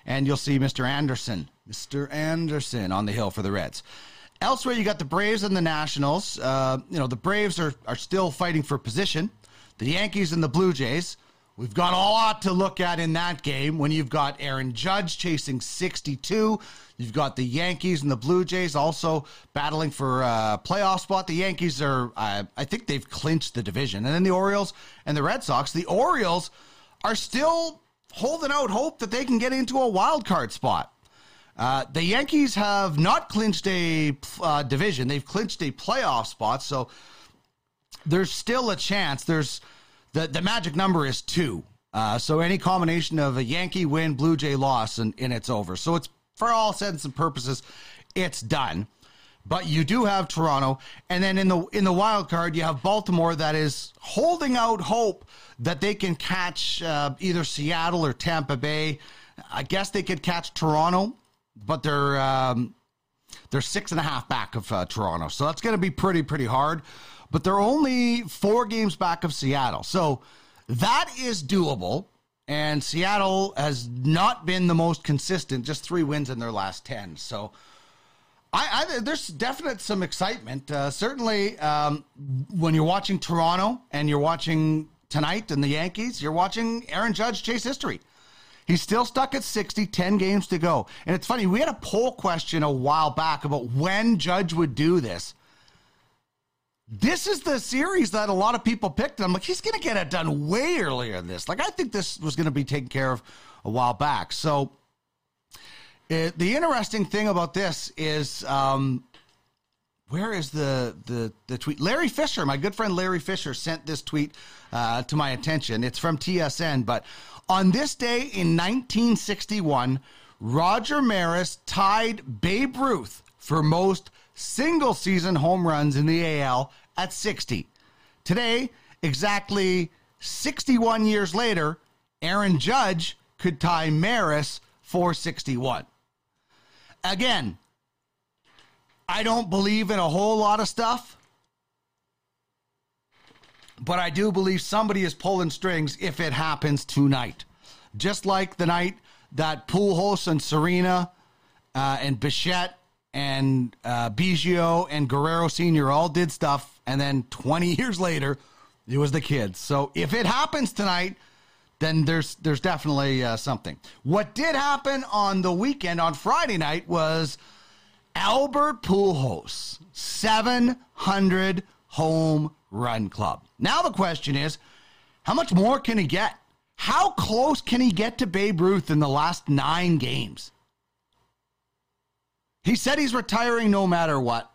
and you'll see Mr. Anderson, Mr. Anderson on the hill for the Reds. Elsewhere, you got the Braves and the Nationals. Uh, you know, the Braves are, are still fighting for position. The Yankees and the Blue Jays. We've got a lot to look at in that game when you've got Aaron Judge chasing 62. You've got the Yankees and the Blue Jays also battling for a playoff spot. The Yankees are, uh, I think they've clinched the division. And then the Orioles and the Red Sox. The Orioles are still holding out hope that they can get into a wild card spot. Uh, the Yankees have not clinched a uh, division; they've clinched a playoff spot. So there's still a chance. There's the the magic number is two. Uh, so any combination of a Yankee win, Blue Jay loss, and, and it's over. So it's for all intents and purposes, it's done. But you do have Toronto, and then in the in the wild card, you have Baltimore that is holding out hope that they can catch uh, either Seattle or Tampa Bay. I guess they could catch Toronto, but they're um, they're six and a half back of uh, Toronto, so that's going to be pretty pretty hard. But they're only four games back of Seattle, so that is doable. And Seattle has not been the most consistent, just three wins in their last 10. So I, I there's definite some excitement. Uh, certainly, um, when you're watching Toronto and you're watching tonight and the Yankees, you're watching Aaron Judge chase history. He's still stuck at 60, 10 games to go. And it's funny, we had a poll question a while back about when Judge would do this. This is the series that a lot of people picked. And I'm like, he's going to get it done way earlier than this. Like, I think this was going to be taken care of a while back. So, it, the interesting thing about this is, um, where is the, the the tweet? Larry Fisher, my good friend Larry Fisher, sent this tweet uh, to my attention. It's from TSN, but on this day in 1961, Roger Maris tied Babe Ruth for most single season home runs in the AL at 60. Today, exactly 61 years later, Aaron Judge could tie Maris for 61. Again, I don't believe in a whole lot of stuff, but I do believe somebody is pulling strings if it happens tonight. Just like the night that Pujols and Serena uh, and Bichette and uh, Biggio and Guerrero Sr. all did stuff, and then 20 *laughs* years later, it was the kids. So if it happens tonight, then there's there's definitely uh, something. What did happen on the weekend on Friday night was Albert Pujols 700 home run club. Now the question is, how much more can he get? How close can he get to Babe Ruth in the last nine games? He said he's retiring no matter what.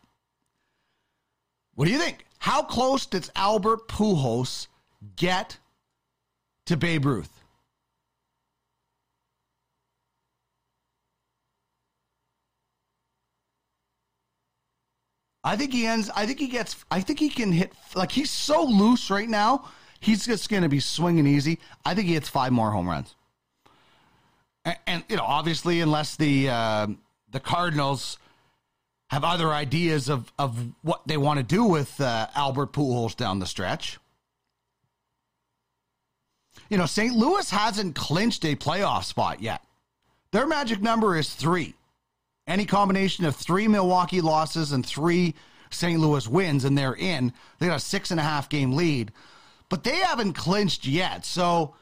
What do you think? How close does Albert Pujols get to Babe Ruth? I think he ends. I think he gets. I think he can hit. Like he's so loose right now. He's just going to be swinging easy. I think he hits five more home runs. And, and you know, obviously, unless the uh, the Cardinals have other ideas of of what they want to do with uh, Albert Pujols down the stretch. You know, St. Louis hasn't clinched a playoff spot yet. Their magic number is three. Any combination of three Milwaukee losses and three St. Louis wins, and they're in. They got a six and a half game lead, but they haven't clinched yet. So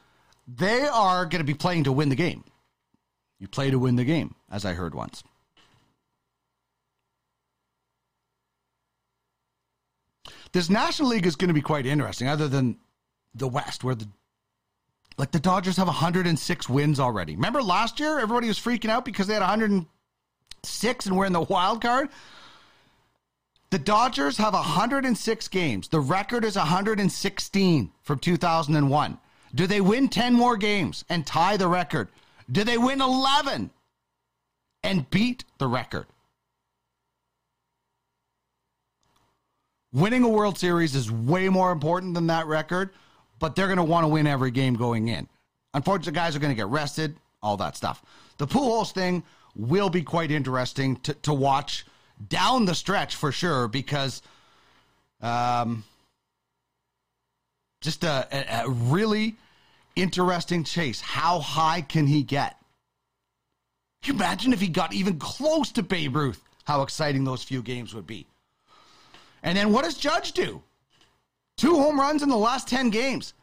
they are going to be playing to win the game. You play to win the game, as I heard once. This National League is going to be quite interesting, other than the West, where the like the Dodgers have 106 wins already. Remember last year, everybody was freaking out because they had 106 and we're in the wild card. The Dodgers have 106 games. The record is 116 from 2001. Do they win 10 more games and tie the record? Do they win 11 and beat the record? Winning a World Series is way more important than that record, but they're going to want to win every game going in. Unfortunately, guys are going to get rested, all that stuff. The Pujols thing, will be quite interesting to, to watch down the stretch for sure because um, just a, a, a really interesting chase. How high can he get? Can you imagine if he got even close to Babe Ruth? How exciting those few games would be. And then what does Judge do? Two home runs in the last 10 games.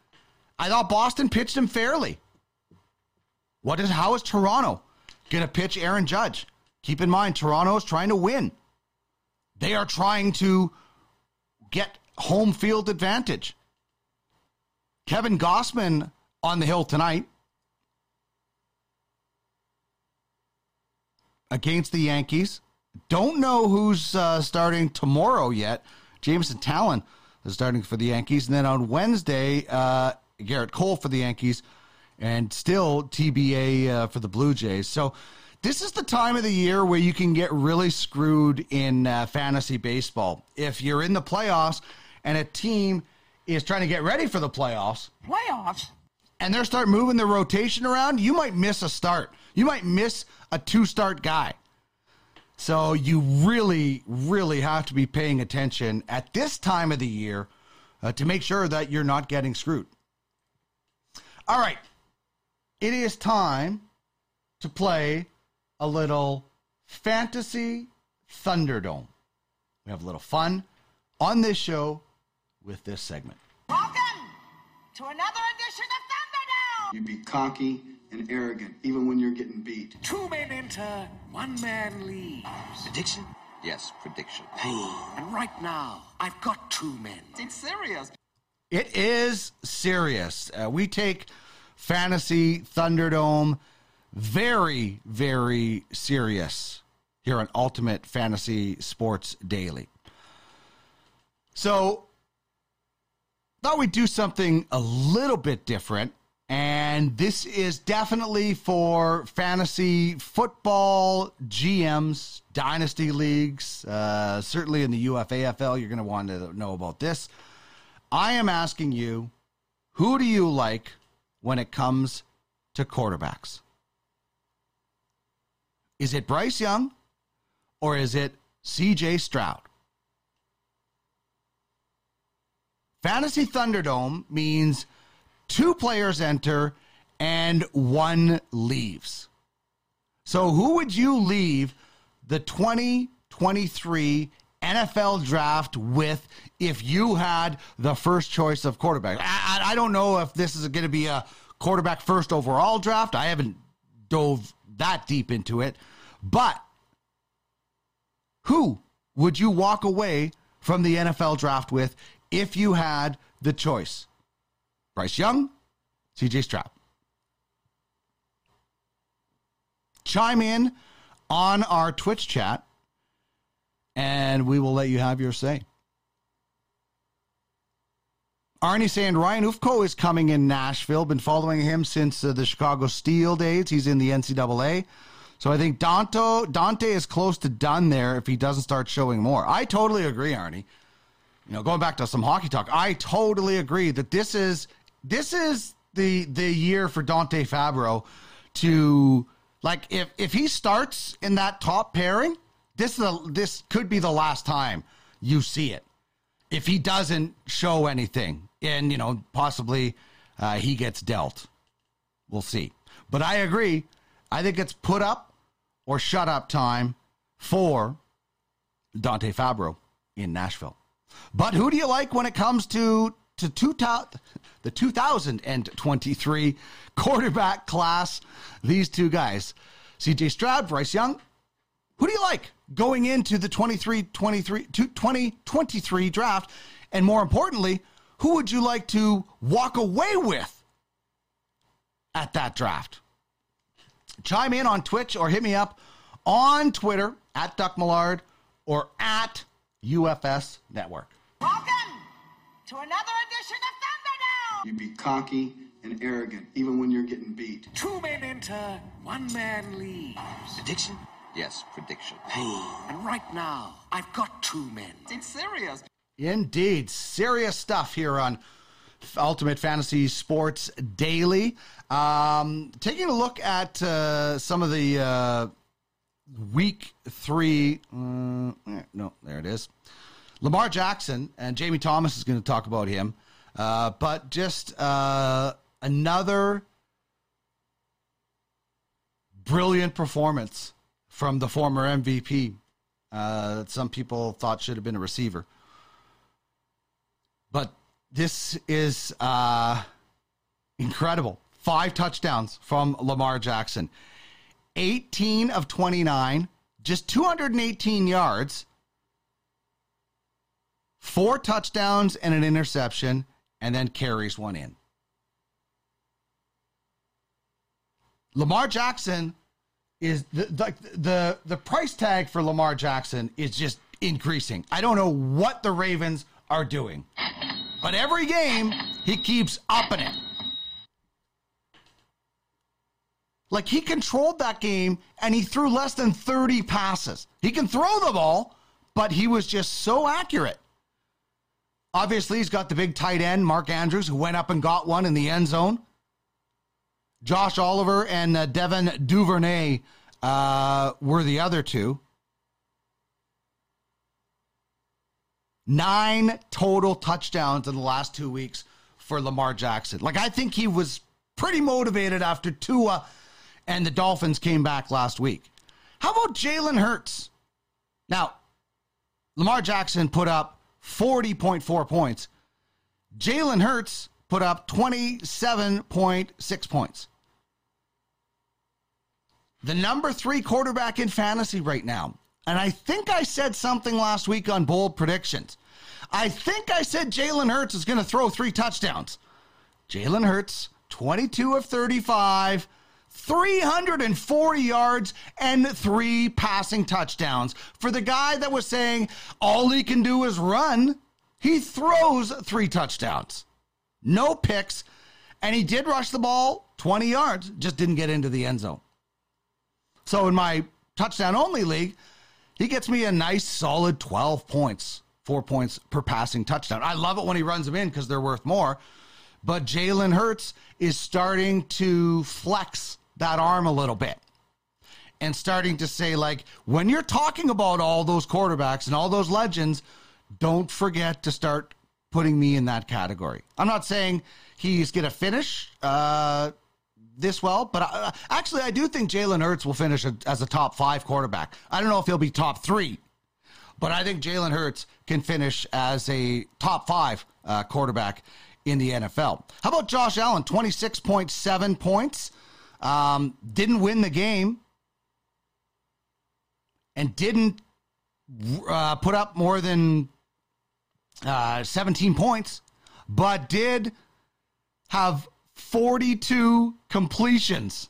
I thought Boston pitched him fairly. What is how is Toronto? going to pitch Aaron Judge. Keep in mind, Toronto is trying to win. They are trying to get home field advantage. Kevin Gausman on the hill tonight. against the Yankees. Don't know who's uh, starting tomorrow yet. Jameson Taillon is starting for the Yankees. And then on Wednesday, uh, Gerrit Cole for the Yankees, and still TBA uh, for the Blue Jays. So this is the time of the year where you can get really screwed in uh, fantasy baseball. If you're in the playoffs and a team is trying to get ready for the playoffs, Playoffs? and they start moving the rotation around, you might miss a start. You might miss a two start guy. So you really, really have to be paying attention at this time of the year uh, to make sure that you're not getting screwed. All right. It is time to play a little fantasy Thunderdome. We have a little fun on this show with this segment. Welcome to another edition of Thunderdome! You'd be cocky and arrogant, even when you're getting beat. Two men enter, one man leaves. Prediction? Yes, prediction. And right now, I've got two men. It's serious. It is serious. Uh, we take fantasy Thunderdome very, very serious here on Ultimate Fantasy Sports Daily. So, thought we'd do something a little bit different. And this is definitely for fantasy football GMs, dynasty leagues, uh, certainly in the UFAFL. You're going to want to know about this. I am asking you, who do you like when it comes to quarterbacks? Is it Bryce Young or is it CJ Stroud? Fantasy Thunderdome means two players enter and one leaves. So, who would you leave the 2023 NFL draft with if you had the first choice of quarterback? I, I don't know if this is going to be a quarterback first overall draft. I haven't dove that deep into it. But who would you walk away from the NFL draft with if you had the choice? Bryce Young, CJ Stroud. Chime in on our Twitch chat and we will let you have your say. Arnie saying Ryan Ufko is coming in Nashville. Been following him since uh, the Chicago Steel days. He's in the NCAA. So I think Dante, Dante is close to done there if he doesn't start showing more. I totally agree, Arnie. You know, going back to some hockey talk, I totally agree that this is this is the the year for Dante Fabbro to like if if he starts in that top pairing, this is a, this could be the last time you see it. If he doesn't show anything, and you know possibly uh, he gets dealt, we'll see. But I agree. I think it's put up or shut up time for Dante Fabbro in Nashville. But who do you like when it comes to to two the 2023 quarterback class? These two guys, CJ Stroud, Bryce Young. Who do you like going into the 23 23 2023 draft? And more importantly, who would you like to walk away with at that draft? Chime in on Twitch or hit me up on Twitter at Duck Millard or at UFS Network. Welcome to another edition of Thunderdome! You'd be cocky and arrogant, even when you're getting beat. Two men enter, one man leaves. Prediction? Yes, prediction. And right now, I've got two men. It's serious. Indeed. Serious stuff here on Ultimate Fantasy Sports Daily. Um, taking a look at uh, some of the uh, week three. Uh, no, there it is. Lamar Jackson and Jamie Thomas is going to talk about him. Uh, but just uh, another brilliant performance from the former MVP uh, that some people thought should have been a receiver. But this is uh, incredible. Five touchdowns from Lamar Jackson. 18 of 29, just 218 yards, four touchdowns and an interception, and then carries one in. Lamar Jackson is the like the the price tag for Lamar Jackson is just increasing. I don't know what the Ravens are doing, but every game he keeps upping it. Like he controlled that game and he threw less than 30 passes. He can throw the ball, but he was just so accurate. Obviously, he's got the big tight end, Mark Andrews, who went up and got one in the end zone. Josh Oliver and uh, Devin Duvernay uh, were the other two. Nine total touchdowns in the last two weeks for Lamar Jackson. Like, I think he was pretty motivated after Tua and the Dolphins came back last week. How about Jalen Hurts? Now, Lamar Jackson put up 40.4 points. Jalen Hurts put up 27.6 points. The number three quarterback in fantasy right now. And I think I said something last week on bold predictions. I think I said Jalen Hurts is going to throw three touchdowns. Jalen Hurts, 22 of 35, 340 yards and three passing touchdowns. For the guy that was saying all he can do is run, he throws three touchdowns. No picks, and he did rush the ball 20 yards, just didn't get into the end zone. So in my touchdown only league, he gets me a nice solid 12 points, four points per passing touchdown. I love it when he runs them in because they're worth more. But Jalen Hurts is starting to flex that arm a little bit and starting to say, like, when you're talking about all those quarterbacks and all those legends, don't forget to start putting me in that category. I'm not saying he's going to finish uh, this well, but I, actually, I do think Jalen Hurts will finish as a top five quarterback. I don't know if he'll be top three, but I think Jalen Hurts can finish as a top five uh, quarterback in the NFL. How about Josh Allen? 26.7 points. Um, didn't win the game and didn't uh, put up more than uh, 17 points, but did have 42 completions.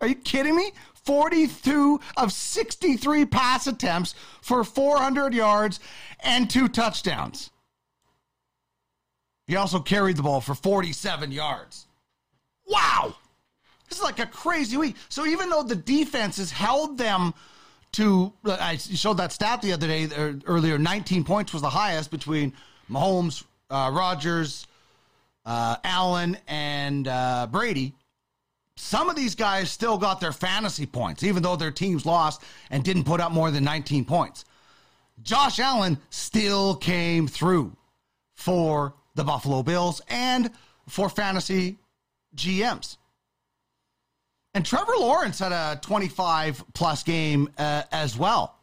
Are you kidding me? 42 of 63 pass attempts for 400 yards and two touchdowns. He also carried the ball for 47 yards. Wow. This is like a crazy week. So even though the defense has held them to, I showed that stat the other day er, earlier, 19 points was the highest between Mahomes, uh, Rodgers, uh, Allen, and uh, Brady. Some of these guys still got their fantasy points, even though their teams lost and didn't put up more than 19 points. Josh Allen still came through for the Buffalo Bills and for fantasy GMs. And Trevor Lawrence had a 25 plus game uh, as well.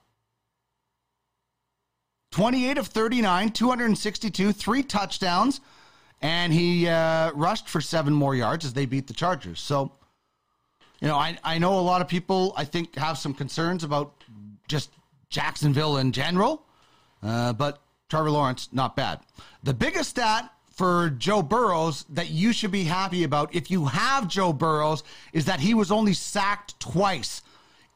28 of 39, 262, three touchdowns, and he uh, rushed for seven more yards as they beat the Chargers. So, you know, I, I know a lot of people, I think, have some concerns about just Jacksonville in general, uh, but Trevor Lawrence, not bad. The biggest stat for Joe Burrows that you should be happy about if you have Joe Burrows is that he was only sacked twice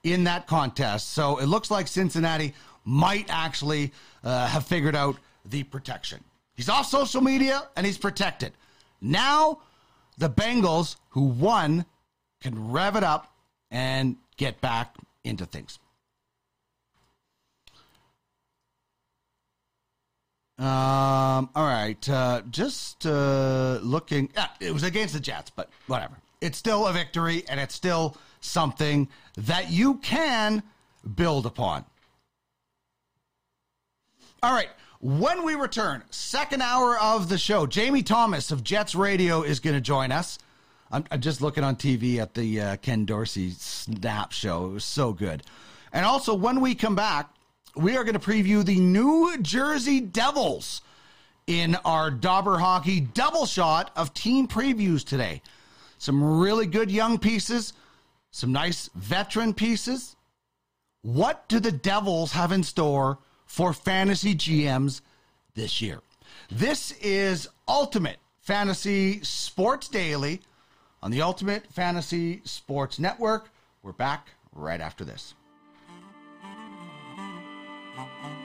in that contest. So it looks like Cincinnati might actually uh, have figured out the protection. He's off social media and he's protected. Now the Bengals, who won, can rev it up and get back into things. Um, all right. Uh, just uh, looking. Ah, it was against the Jets, but whatever. It's still a victory, and it's still something that you can build upon. All right. When we return, second hour of the show, Jamie Thomas of Jets Radio is going to join us. I'm, I'm, just looking on TV at the uh, Ken Dorsey Snap show. It was so good. And also, when we come back, we are going to preview the New Jersey Devils in our Dobber Hockey double shot of team previews today. Some really good young pieces, some nice veteran pieces. What do the Devils have in store for fantasy GMs this year? This is Ultimate Fantasy Sports Daily on the Ultimate Fantasy Sports Network. We're back right after this. Mm-hmm.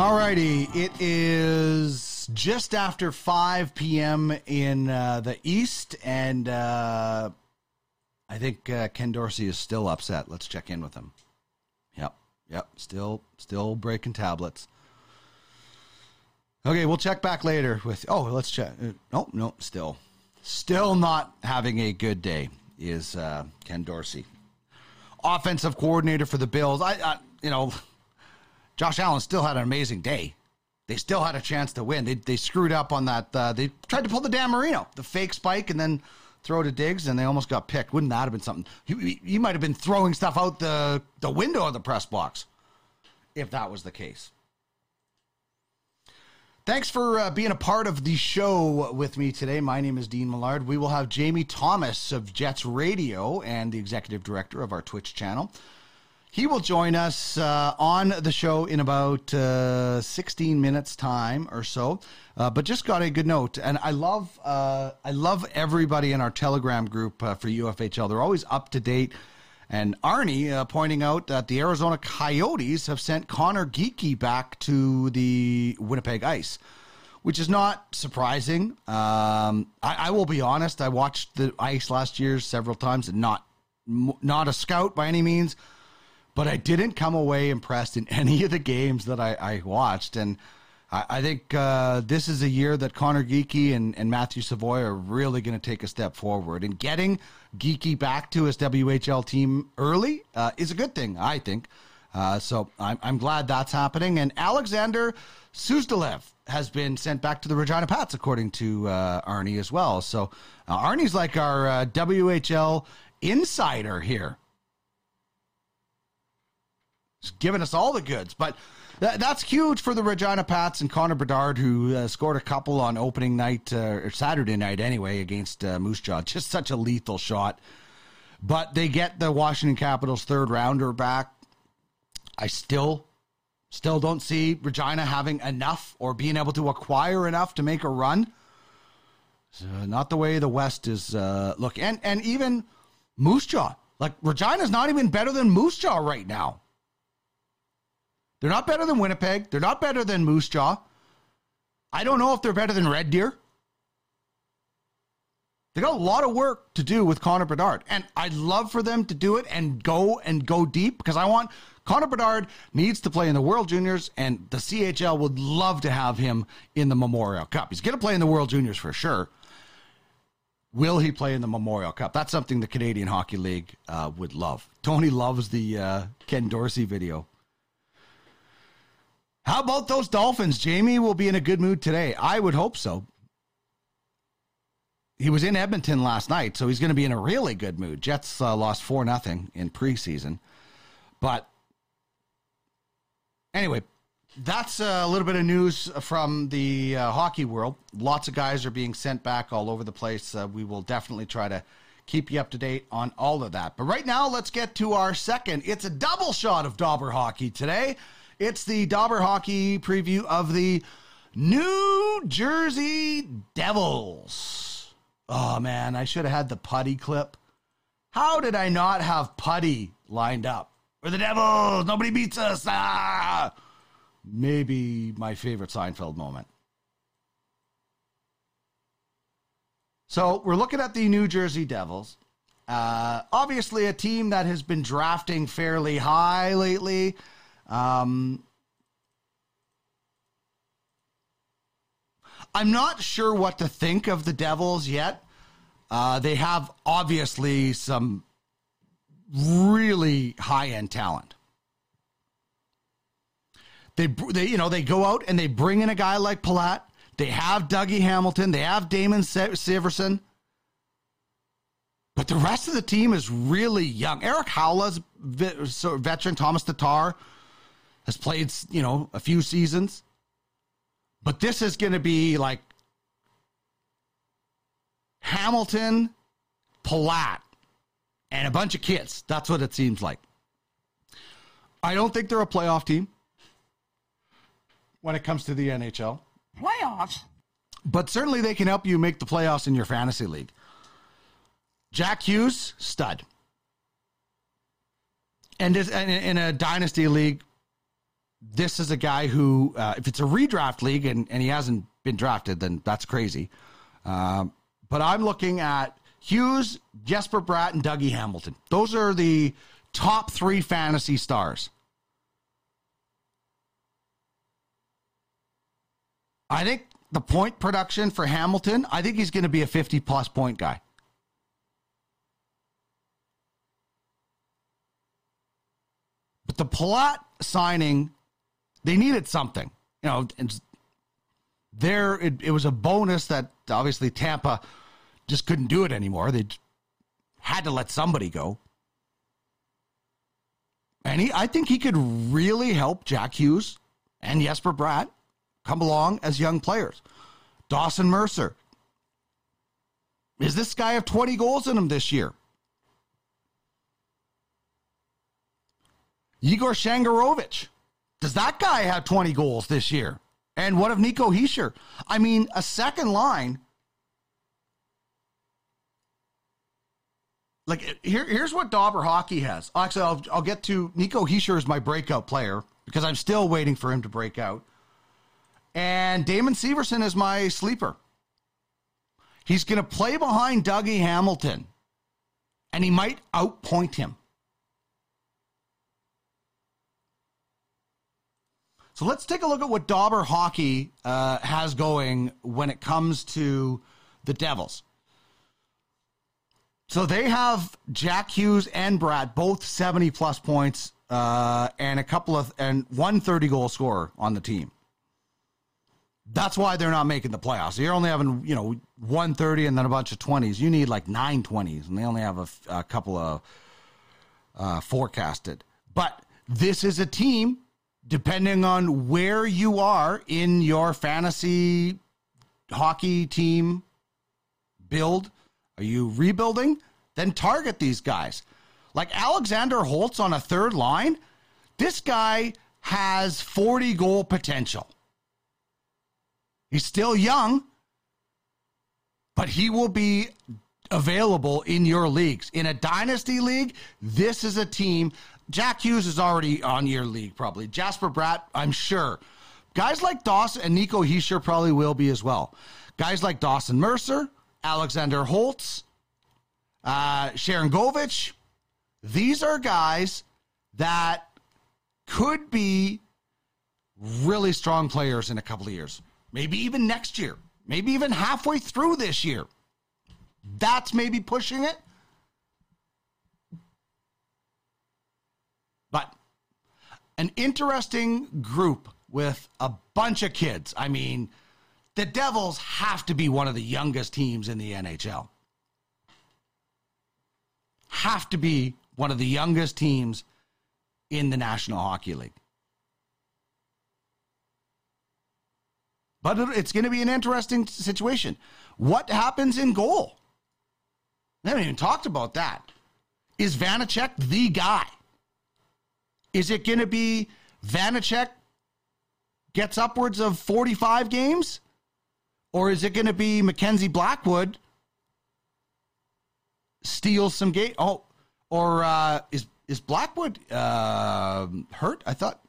Alrighty, it is just after 5 p.m. in uh, the East, and uh, I think uh, Ken Dorsey is still upset. Let's check in with him. Yep, yep, still, still breaking tablets. Okay, we'll check back later with. Oh, let's check. Uh, no, no, still, still not having a good day is uh, Ken Dorsey, offensive coordinator for the Bills. I, I you know. Josh Allen still had an amazing day. They still had a chance to win. They, they screwed up on that. Uh, they tried to pull the Dan Marino, the fake spike, and then throw to Diggs, and they almost got picked. Wouldn't that have been something? He, he might have been throwing stuff out the, the window of the press box if that was the case. Thanks for uh, being a part of the show with me today. My name is Dean Millard. We will have Jamie Thomas of Jets Radio and the executive director of our Twitch channel. He will join us uh, on the show in about uh, 16 minutes time or so. Uh, but just got a good note, and I love uh, I love everybody in our Telegram group uh, for UFHL. They're always up to date. And Arnie uh, pointing out that the Arizona Coyotes have sent Conor Geekie back to the Winnipeg Ice, which is not surprising. Um, I, I will be honest; I watched the Ice last year several times, and not not a scout by any means but I didn't come away impressed in *laughs* any of the games that I, I watched. And I, I think uh, this is a year that Conor Geekie and, and Matthew Savoie are really going to take a step forward. And getting Geekie back to his WHL team early uh, is a good thing, I think. Uh, so I'm, I'm glad that's happening. And Alexander Suzdalev has been sent back to the Regina Pats, according to uh, Arnie as well. So uh, Arnie's like our uh, WHL insider here. He's giving us all the goods. But that's huge for the Regina Pats and Connor Bedard, who uh, scored a couple on opening night, uh, or Saturday night anyway, against uh, Moose Jaw. Just such a lethal shot. But they get the Washington Capitals third rounder back. I still, still don't see Regina having enough or being able to acquire enough to make a run. So not the way the West is uh, look, and and even Moose Jaw. Like Regina's not even better than Moose Jaw right now. They're not better than Winnipeg. They're not better than Moose Jaw. I don't know if they're better than Red Deer. They got a lot of work to do with Connor Bedard, and I'd love for them to do it and go and go deep because I want Connor Bedard needs to play in the World Juniors, and the CHL would love to have him in the Memorial Cup. He's going to play in the World Juniors for sure. Will he play in the Memorial Cup? That's something the Canadian Hockey League uh, would love. Tony loves the uh, Ken Dorsey video. How about those Dolphins? Jamie will be in a good mood today. I would hope so. He was in Edmonton last night, so he's going to be in a really good mood. Jets uh, lost 4 nothing in preseason. But anyway, that's a little bit of news from the uh, hockey world. Lots of guys are being sent back all over the place. Uh, we will definitely try to keep you up to date on all of that. But right now, let's get to our second. It's a double shot of Dobber hockey today. It's the Dobber hockey preview of the New Jersey Devils. Oh man, I should have had the Puddy clip. How did I not have Puddy lined up? We're the Devils. Nobody beats us. Ah! maybe my favorite Seinfeld moment. So we're looking at the New Jersey Devils. Uh, obviously, a team that has been drafting fairly high lately. Um, I'm not sure what to think of the Devils yet. Uh, they have obviously some really high end talent. They, they, you know, they go out and they bring in a guy like Palat. They have Dougie Hamilton. They have Damon Severson. But the rest of the team is really young. Erik Haula's veteran. Tomas Tatar has played, you know, a few seasons. But this is going to be like Hamilton, Palat, and a bunch of kids. That's what it seems like. I don't think they're a playoff team when it comes to the NHL. Playoffs? But certainly they can help you make the playoffs in your fantasy league. Jack Hughes, stud. And in a dynasty league, this is a guy who, uh, if it's a redraft league and, and he hasn't been drafted, then that's crazy. Um, but I'm looking at Hughes, Jesper Bratt, and Dougie Hamilton. Those are the top three fantasy stars. I think the point production for Hamilton, I think he's going to be a 50 plus point guy. But the Palat signing, they needed something. You know, and there it, it was a bonus that obviously Tampa just couldn't do it anymore. They had to let somebody go. And he, I think he could really help Jack Hughes and Jesper Bratt come along as young players. Dawson Mercer. Is this guy have 20 goals in him this year? Igor Sharangovich. Does that guy have 20 goals this year? And what of Nico Hischier? I mean, a second line. Like here, here's what Dobber Hockey has. Actually, I'll, I'll get to Nico Hischier as my breakout player because I'm still waiting for him to break out. And Damon Severson is my sleeper. He's going to play behind Dougie Hamilton, and he might outpoint him. So let's take a look at what Dobber Hockey uh, has going when it comes to the Devils. So they have Jack Hughes and Bratt, both 70 plus points, uh, and a couple of, and one 30 goal scorer on the team. That's why they're not making the playoffs. You're only having, you know, 130 and then a bunch of 20s. You need like nine 20s, and they only have a, a couple of uh, forecasted. But this is a team, depending on where you are in your fantasy hockey team build. Are you rebuilding? Then target these guys. Like Alexander Holtz on a third line, this guy has 40 goal potential. He's still young, but he will be available in your leagues. In a dynasty league, this is a team. Jack Hughes is already on your league, probably. Jesper Bratt, I'm sure. Guys like Dawson and Nico Hischier probably will be as well. Guys like Dawson Mercer, Alexander Holtz, uh, Sharangovich, these are guys that could be really strong players in a couple of years maybe even next year, maybe even halfway through this year. that's maybe pushing it. But an interesting group with a bunch of kids. I mean, the Devils have to be one of the youngest teams in the NHL. Have to be one of the youngest teams in the National Hockey League. But it's going to be an interesting situation. What happens in goal? We haven't even talked about that. Is Vanecek the guy? Is it going to be Vanecek gets upwards of 45 games? Or is it going to be Mackenzie Blackwood steals some game? Oh, or uh, is is Blackwood uh, hurt? I thought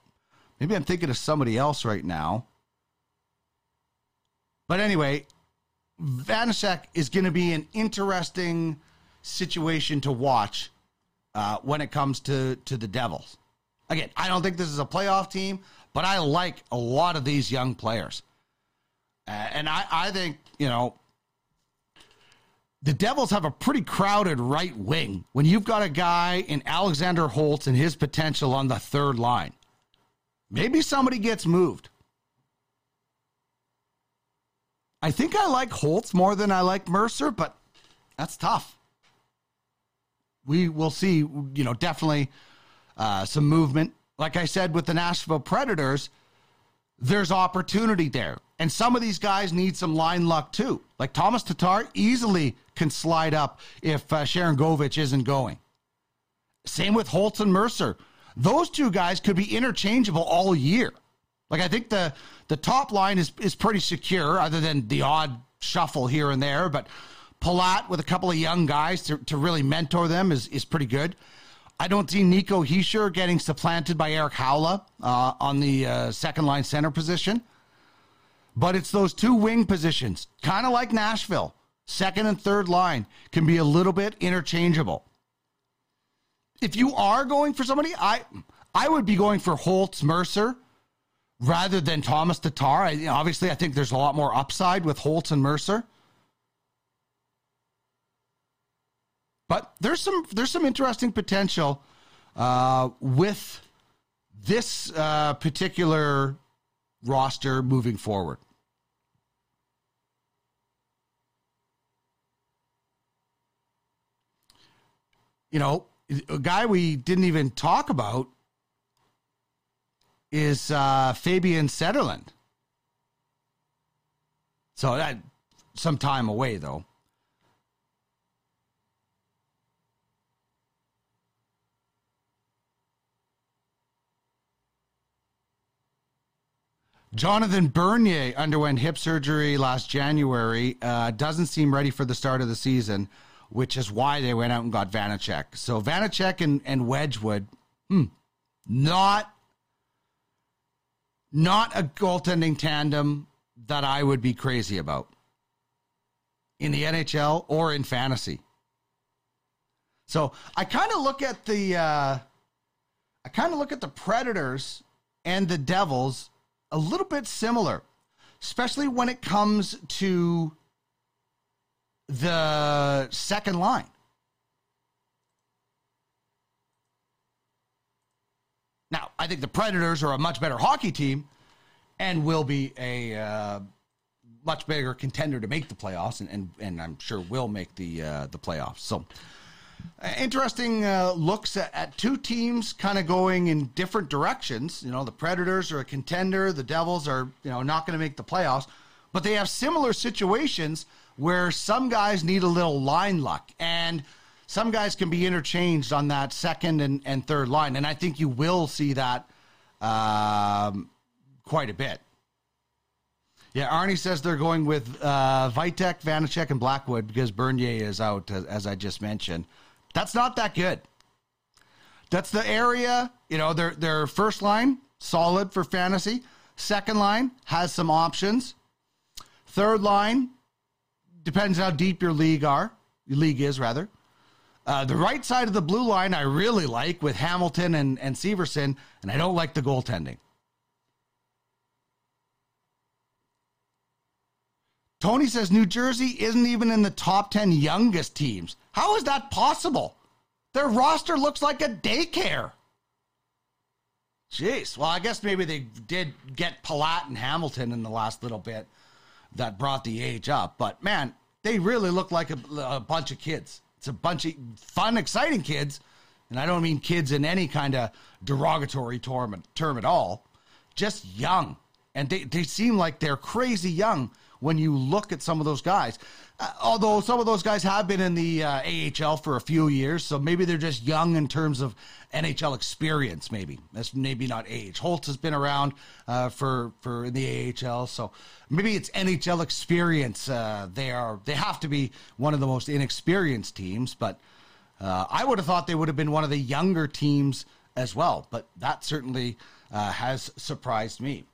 maybe I'm thinking of somebody else right now. But anyway, Vanecek is going to be an interesting situation to watch uh, when it comes to to the Devils. Again, I don't think this is a playoff team, but I like a lot of these young players. Uh, and I, I think, you know, the Devils have a pretty crowded right wing when you've got a guy in Alexander Holtz and his potential on the third line. Maybe somebody gets moved. I think I like Holtz more than I like Mercer, but that's tough. We will see, you know, definitely uh, some movement. Like I said with the Nashville Predators, there's opportunity there. And some of these guys need some line luck too. Like Tomas Tatar easily can slide up if uh, Sharangovich isn't going. Same with Holtz and Mercer. Those two guys could be interchangeable all year. Like I think the the top line is is pretty secure, other than the odd shuffle here and there. But Palat with a couple of young guys to, to really mentor them is is pretty good. I don't see Nico Hischier getting supplanted by Erik Haula uh, on the uh, second line center position. But it's those two wing positions, kind of like Nashville. Second and third line can be a little bit interchangeable. If you are going for somebody, I I would be going for Holtz Mercer rather than Tomas Tatar. I, obviously, I think there's a lot more upside with Holtz and Mercer. But there's some there's some interesting potential uh, with this uh, particular roster moving forward. You know, a guy we didn't even talk about is uh, Fabian Zetterlund. So that some time away though. Jonathan Bernier underwent hip surgery last January. Uh, doesn't seem ready for the start of the season, which is why they went out and got Vanecek. So Vanecek and, and Wedgewood, hmm, not not a goaltending tandem that I would be crazy about in the NHL or in fantasy. So I kind of look at the uh, I kind of look at the Predators and the Devils a little bit similar, especially when it comes to the second line. Now, I think the Predators are a much better hockey team and will be a uh, much bigger contender to make the playoffs, and, and, and I'm sure will make the uh, the playoffs. So, interesting uh, looks at, at two teams kind of going in different directions. You know, the Predators are a contender, the Devils are you know not going to make the playoffs, but they have similar situations where some guys need a little line luck and some guys can be interchanged on that second and, and third line. And I think you will see that um, quite a bit. Yeah, Arnie says they're going with uh, Vitek, Vanecek, and Blackwood because Bernier is out, as, as I just mentioned. That's not that good. That's the area, you know, their, their first line, solid for fantasy. Second line has some options. Third line, depends how deep your league are, your league is rather. Uh, the right side of the blue line I really like with Hamilton and, and Severson, and I don't like the goaltending. Tony says New Jersey isn't even in the top 10 youngest teams. How is that possible? Their roster looks like a daycare. Jeez. Well, I guess maybe they did get Palat and Hamilton in the last little bit that brought the age up. But man, they really look like a, a bunch of kids. It's a bunch of fun, exciting kids. And I don't mean kids in any kind of derogatory term, term at all. Just young. And they, they seem like they're crazy young when you look at some of those guys. Uh, although some of those guys have been in the uh, AHL for a few years, so maybe they're just young in terms of NHL experience. Maybe that's maybe not age. Holtz has been around uh, for for in the AHL, so maybe it's NHL experience. Uh, they are they have to be one of the most inexperienced teams, but uh, I would have thought they would have been one of the younger teams as well. But that certainly has surprised me.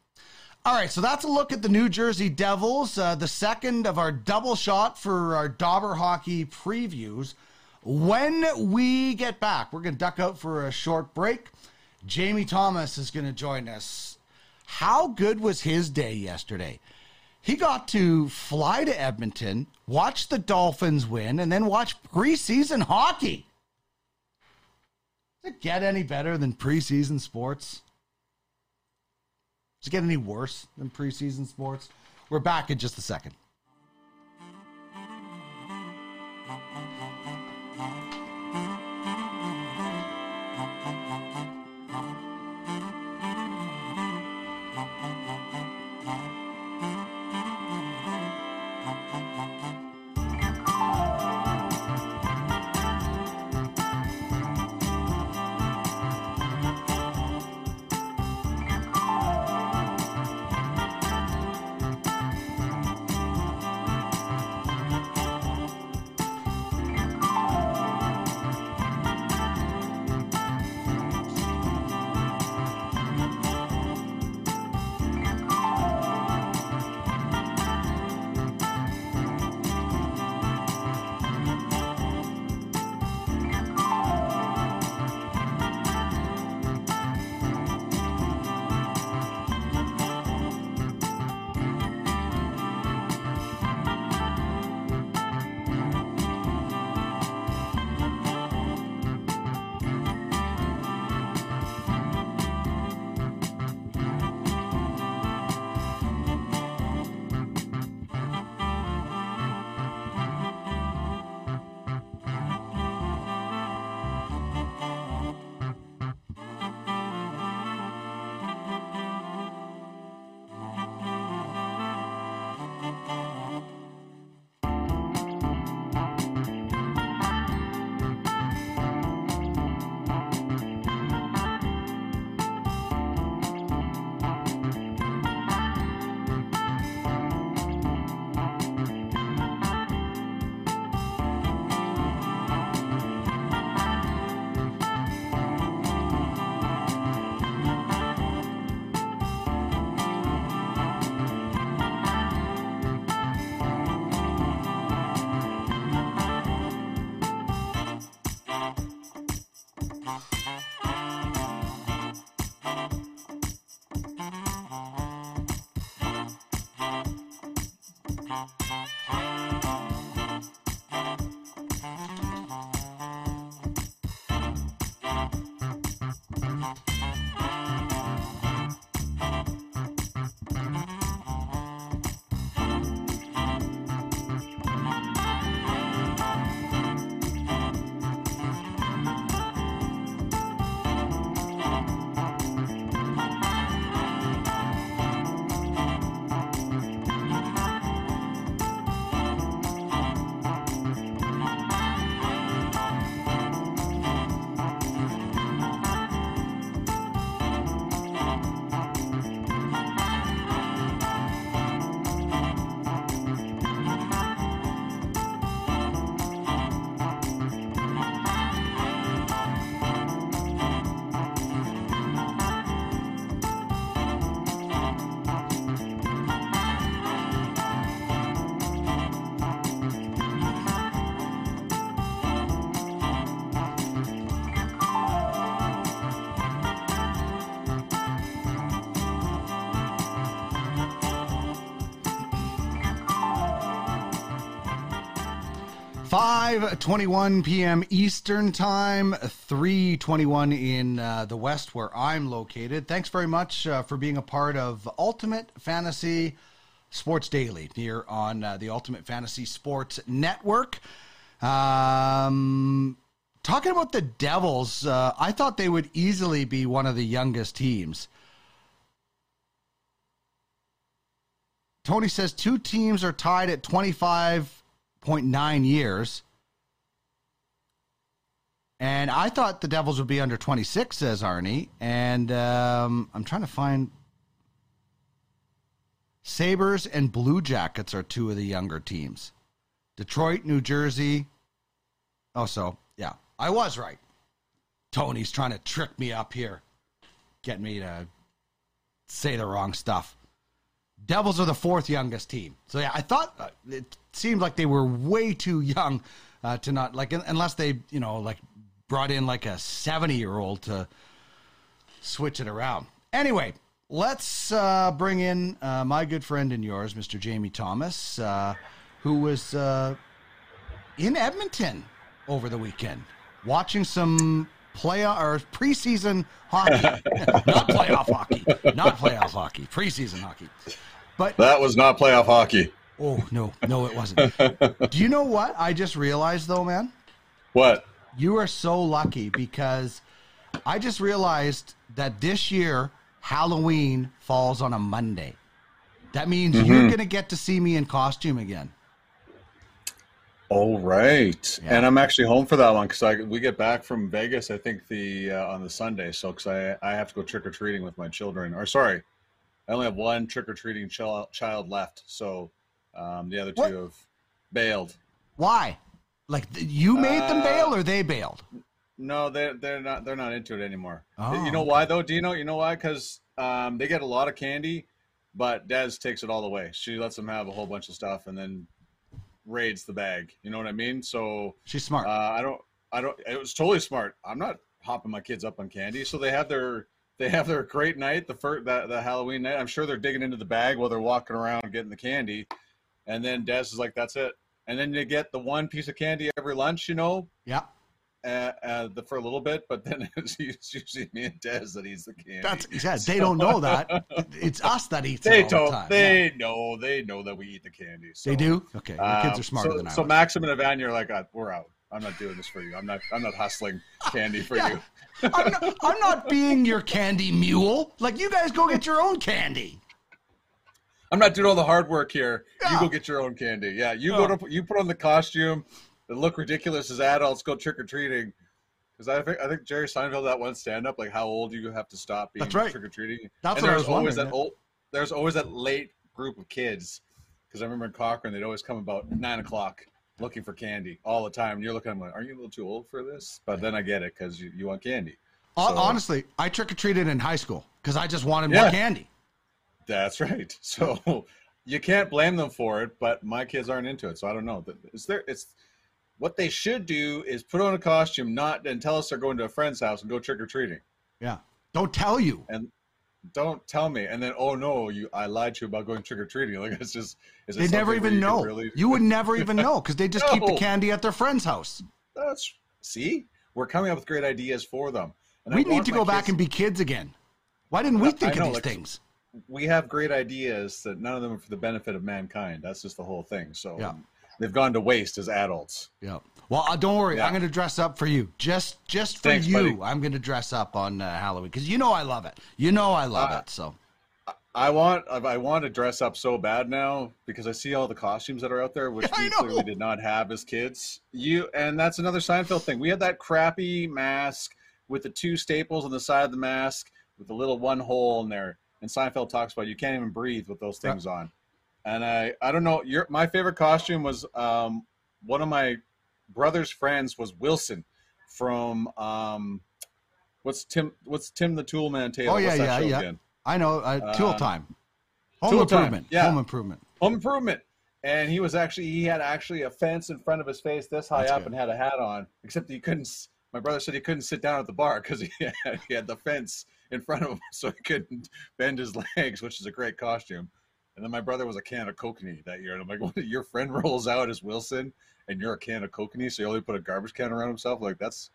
All right, so that's a look at the New Jersey Devils, uh, the second of our double shot for our Dobber hockey previews. When we get back, we're going to duck out for a short break. Jamie Thomas is going to join us. How good was his day yesterday? He got to fly to Edmonton, watch the Dolphins win, and then watch preseason hockey. Does it get any better than preseason sports? Does it get any worse than preseason sports? We're back in just a second. 5:21 p.m. Eastern Time, 3:21 in uh, the West, where I'm located. Thanks very much uh, for being a part of Ultimate Fantasy Sports Daily here on uh, the Ultimate Fantasy Sports Network. Um, talking about the Devils, uh, I thought they would easily be one of the youngest teams. Tony says two teams are tied at 25.9 years. And I thought the Devils would be under 26, says Arnie. And um, I'm trying to find. Sabres and Blue Jackets are two of the younger teams. Detroit, New Jersey. Oh, so, yeah, I was right. Tony's trying to trick me up here, get me to say the wrong stuff. Devils are the fourth youngest team. So yeah, I thought uh, it seemed like they were way too young uh, to not like unless they you know like brought in like a seventy year old to switch it around. Anyway, let's uh, bring in uh, my good friend and yours, Mr. Jamie Thomas, uh, who was uh, in Edmonton over the weekend watching some play or preseason hockey, *laughs* not playoff hockey, not playoff hockey, preseason hockey. But That was not playoff hockey. oh no, no, it wasn't. *laughs* Do you know what I just realized though, man? What? You are so lucky because I just realized that this year Halloween falls on a Monday. That means you're going to get to see me in costume again. All right. Yeah. And I'm actually home for that one because I we get back from Vegas. I think the uh, on the Sunday. So because I I have to go trick or treating with my children. Or sorry, I only have one trick or treating child child left. So um, the other two What? have bailed. Why? Like you made them Uh, bail or they bailed? No, they're they're not they're not into it anymore. Oh, you know okay. why though? Do you know you know why? Because um, they get a lot of candy, but Des takes it all away. She lets them have a whole bunch of stuff and then raids the bag. You know what I mean? So She's smart. uh, I don't I don't. It was totally smart. I'm not hopping my kids up on candy. So they have their *laughs* they have their great night the first that the Halloween night. I'm sure they're digging into the bag while they're walking around getting the candy, and then Des is like, "That's it." And then you get the one piece of candy every lunch, you know, yeah. uh, uh, the, for a little bit, but then *laughs* it's usually me and Des that eats the candy. That's yeah, they don't know *laughs* that. It's us that eats they it all don't. the time. they yeah. know. They know that we eat the candy. So, They do? Okay. Kids um, are smarter so, than I So was. Maxim and Evan, you're like, uh, we're out. I'm not doing this for you. I'm not. I'm not hustling *laughs* candy for Yeah. you. *laughs* I'm, not, I'm not being your candy mule. Like you guys go get your own candy. I'm not doing all the hard work here. You go get your own candy. Yeah, you Yeah. go to you put on the costume, and look ridiculous as adults. Go trick or treating. Because I think I think Jerry Seinfeld that one stand up like how old do you have to stop being That's right. trick or treating. That's and what I there's was always that yeah. old. There's always that late group of kids. Because I remember in Cochrane, they'd always come about nine o'clock looking for candy all the time. And you're looking at them like, are you a little too old for this? But then I get it because you, you want candy. So- uh, Honestly, I trick or treated in high school because I just wanted more candy. That's right. *laughs* So you can't blame them for it, but my kids aren't into it, so I don't know. It's there. It's what they should do is put on a costume, not and tell us they're going to a friend's house and go trick or treating, Yeah. Don't tell you. and don't tell me. And then oh no, you I lied to you about going trick or treating. *laughs* Like it's just is They never even you know. Really, You would never *laughs* even know because they just keep the candy at their friend's house. That's see, we're coming up with great ideas for them. And I We need to go back and be kids again. Why didn't we think know, of these like- things? we have great ideas that none of them are for the benefit of mankind. That's just the whole thing. So Yeah. Um, they've gone to waste as adults. Yeah. Well, uh, don't worry. Yeah. I'm going to dress up for you. Just just for Thanks, you. buddy. I'm going to dress up on uh, Halloween because you know I love it. You know I love Uh, it. So I want I want to dress up so bad now because I see all the costumes that are out there, which *laughs* Yeah, we clearly did not have as kids. You and that's another Seinfeld thing. We had that crappy mask with the two staples on the side of the mask with the little one hole in there. And Seinfeld talks about you can't even breathe with those things on. And I I don't know. Your my favorite costume was um, one of my brother's friends was Wilson from um, what's Tim what's Tim the Toolman Taylor? Oh, yeah, yeah, yeah. again? I know. Uh, tool Um, time. Home Tool Time, improvement. yeah. Home improvement. Home Improvement. And he was actually he had actually a fence in front of his face this high That's up good. and had a hat on. Except he couldn't. My brother said he couldn't sit down at the bar because he *laughs* had, he had the fence in front of him, *laughs* so he couldn't bend his *laughs* legs, which is a great costume. And then my brother was a can of kokanee that year, and I'm like, *laughs* what, your friend rolls out as Wilson, and you're a can of kokanee, so you only put a garbage can around himself. Like that's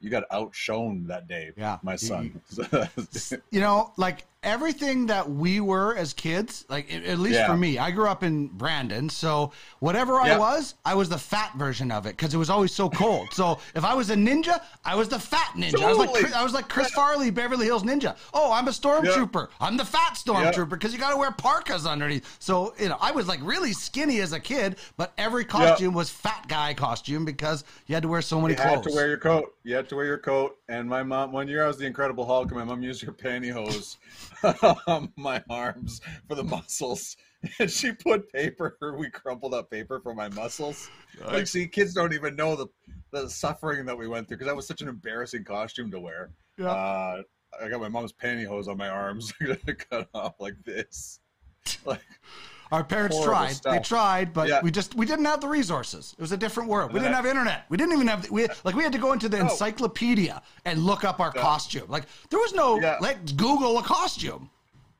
you got outshone that day, Yeah. my son. *laughs* you know, like everything that we were as kids, like at least Yeah. for me, I grew up in Brandon, so whatever I was, I was the fat version of it because it was always so cold. so if I was a ninja, I was the fat ninja. I was like Chris- I was like Chris Farley, Beverly Hills Ninja. Oh, I'm a stormtrooper. I'm the fat stormtrooper because you got to wear parkas underneath. So you know, I was like really skinny as a kid, but every costume was fat guy costume because you had to wear so many you clothes. You had to wear your coat. You had to wear your coat. And my mom, one year I was the Incredible Hulk, and my mom used her pantyhose *laughs* on my arms for the muscles. *laughs* And she put paper, *laughs* we crumpled up paper for my muscles. Like, see, kids don't even know the, the suffering that we went through because that was such an embarrassing costume to wear. Yeah. Uh, I got my mom's pantyhose on my arms cut off like this. Like, Our parents tried. They tried, but Yeah. we just we didn't have the resources. It was a different world. We didn't have internet. We didn't even have the, we like we had to go into the encyclopedia and look up our costume. Like there was no Yeah. let's Google a costume.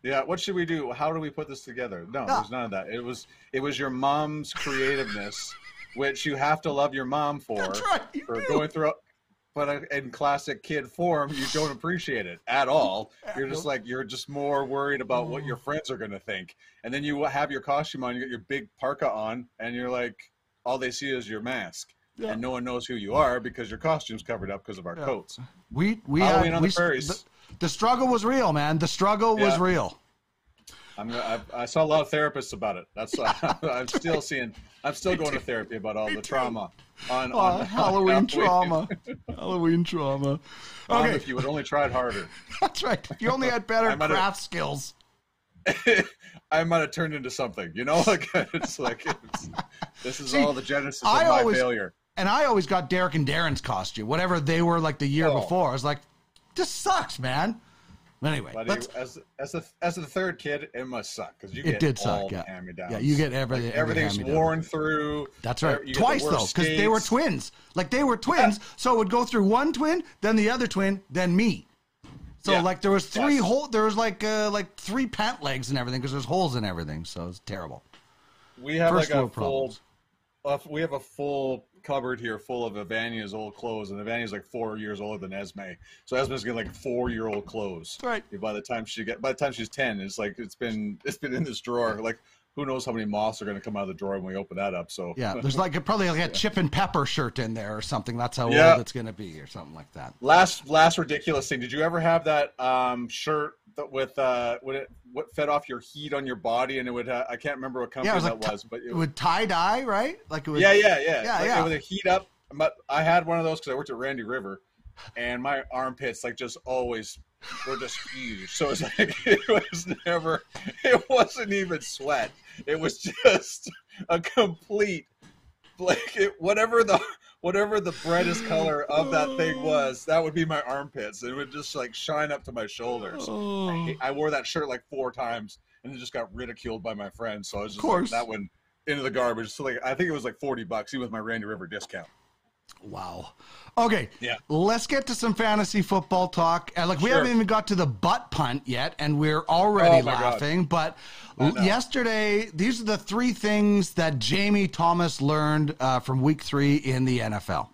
Yeah, what should we do? How do we put this together? No, No. there's none of that. It was it was your mom's creativeness, which you have to love your mom *laughs* for. That's right, For do. going through, but in classic kid form, you don't appreciate it at all. You're just like you're just more worried about what your friends are gonna think, and then you have your costume on, you get your big parka on, and you're like, all they see is your mask. Yeah. And no one knows who you are because your costume's covered up because of our coats. We we Halloween had we, the. The, struggle was real, man. The struggle was real. I'm, I, I saw a lot of therapists about it. That's *laughs* I'm still seeing. I'm still going to therapy about all the trauma on, Oh, on *laughs* Halloween trauma. Halloween trauma. Okay, if you would only tried harder, *laughs* that's right. If you only had better have- craft skills. *laughs* I might have turned into something. You know, like it's like it's, this is See, all the genesis of I my always- failure. And I always got Derek and Darren's costume, whatever they were like the year Oh. before. I was like, this sucks, man. But anyway, let's, as as the as the third kid, it must suck because you It get did all suck, yeah. Yeah, you get everything- every everything's worn through. that's right. You get the Twice though, because they were twins. Like they were twins, so it would go through one twin, then the other twin, then me. So Yeah. like there was three Yes. hole, there was like uh, like three pant legs and everything because there's holes in everything. So it's terrible. We have First like a full. problems. Uh, we have a full cupboard here full of Evania's old clothes, and Evania's like four years older than Esme, so Esme's getting like four year old clothes. Right. By the time she get, by the time she's ten, it's like it's been it's been in this drawer. Like who knows how many moths are going to come out of the drawer when we open that up? So Yeah, *laughs* there's like probably like a chip and pepper shirt in there or something. That's how Yeah. old it's gonna be or something like that. last last ridiculous thing. Did you ever have that um, shirt that with uh, when it what fed off your heat on your body, and it would uh, I can't remember what company Yeah, it was that like was, but it, with tie dye, right? Like it was. Yeah, yeah, yeah. Yeah, like, yeah. It would heat up. But I had one of those because I worked at Randy River, and my armpits like just always were just huge. So it's like *laughs* it was never. It wasn't even sweat. It was *laughs* just a complete like it, whatever the whatever the brightest color of that thing oh. was. That would be my armpits. It would just like shine up to my shoulders. Oh. I, I wore that shirt like four times, and it just got ridiculed by my friends. So I was just course. like, that one into the garbage. So like I think it was like forty bucks, even with my Randy River discount. Wow. Okay. Yeah. Let's get to some fantasy football talk. Uh, like we Sure. haven't even got to the butt punt yet, and we're already Oh, my God. laughing. But yesterday, these are the three things that Jamie Thomas learned uh, from Week Three in the NFL.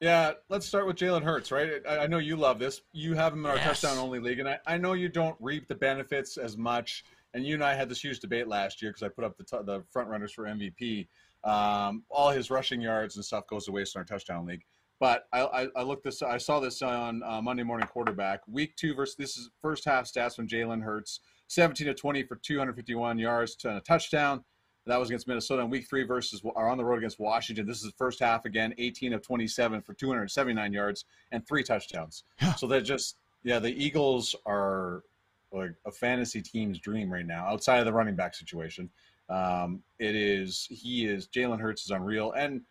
Yeah, let's start with Jalen Hurts, right? I, I know you love this. You have him in our Yes. touchdown only league, and I, I know you don't reap the benefits as much. And you and I had this huge debate last year because I put up the, t- the front runners for MVP. Um, all his rushing yards and stuff goes to waste in our touchdown league. But I, I, I looked this. I saw this on uh, Monday Morning Quarterback. Week two versus this is first half stats from Jalen Hurts: 17 to 20 for 251 yards and a touchdown. That was against Minnesota. In week three versus are on the road against Washington. This is the first half again, 18 of 27 for 279 yards and three touchdowns. Yeah. So they're just yeah, the Eagles are like a fantasy team's dream right now, outside of the running back situation. Um, it is he is Jalen Hurts is unreal, and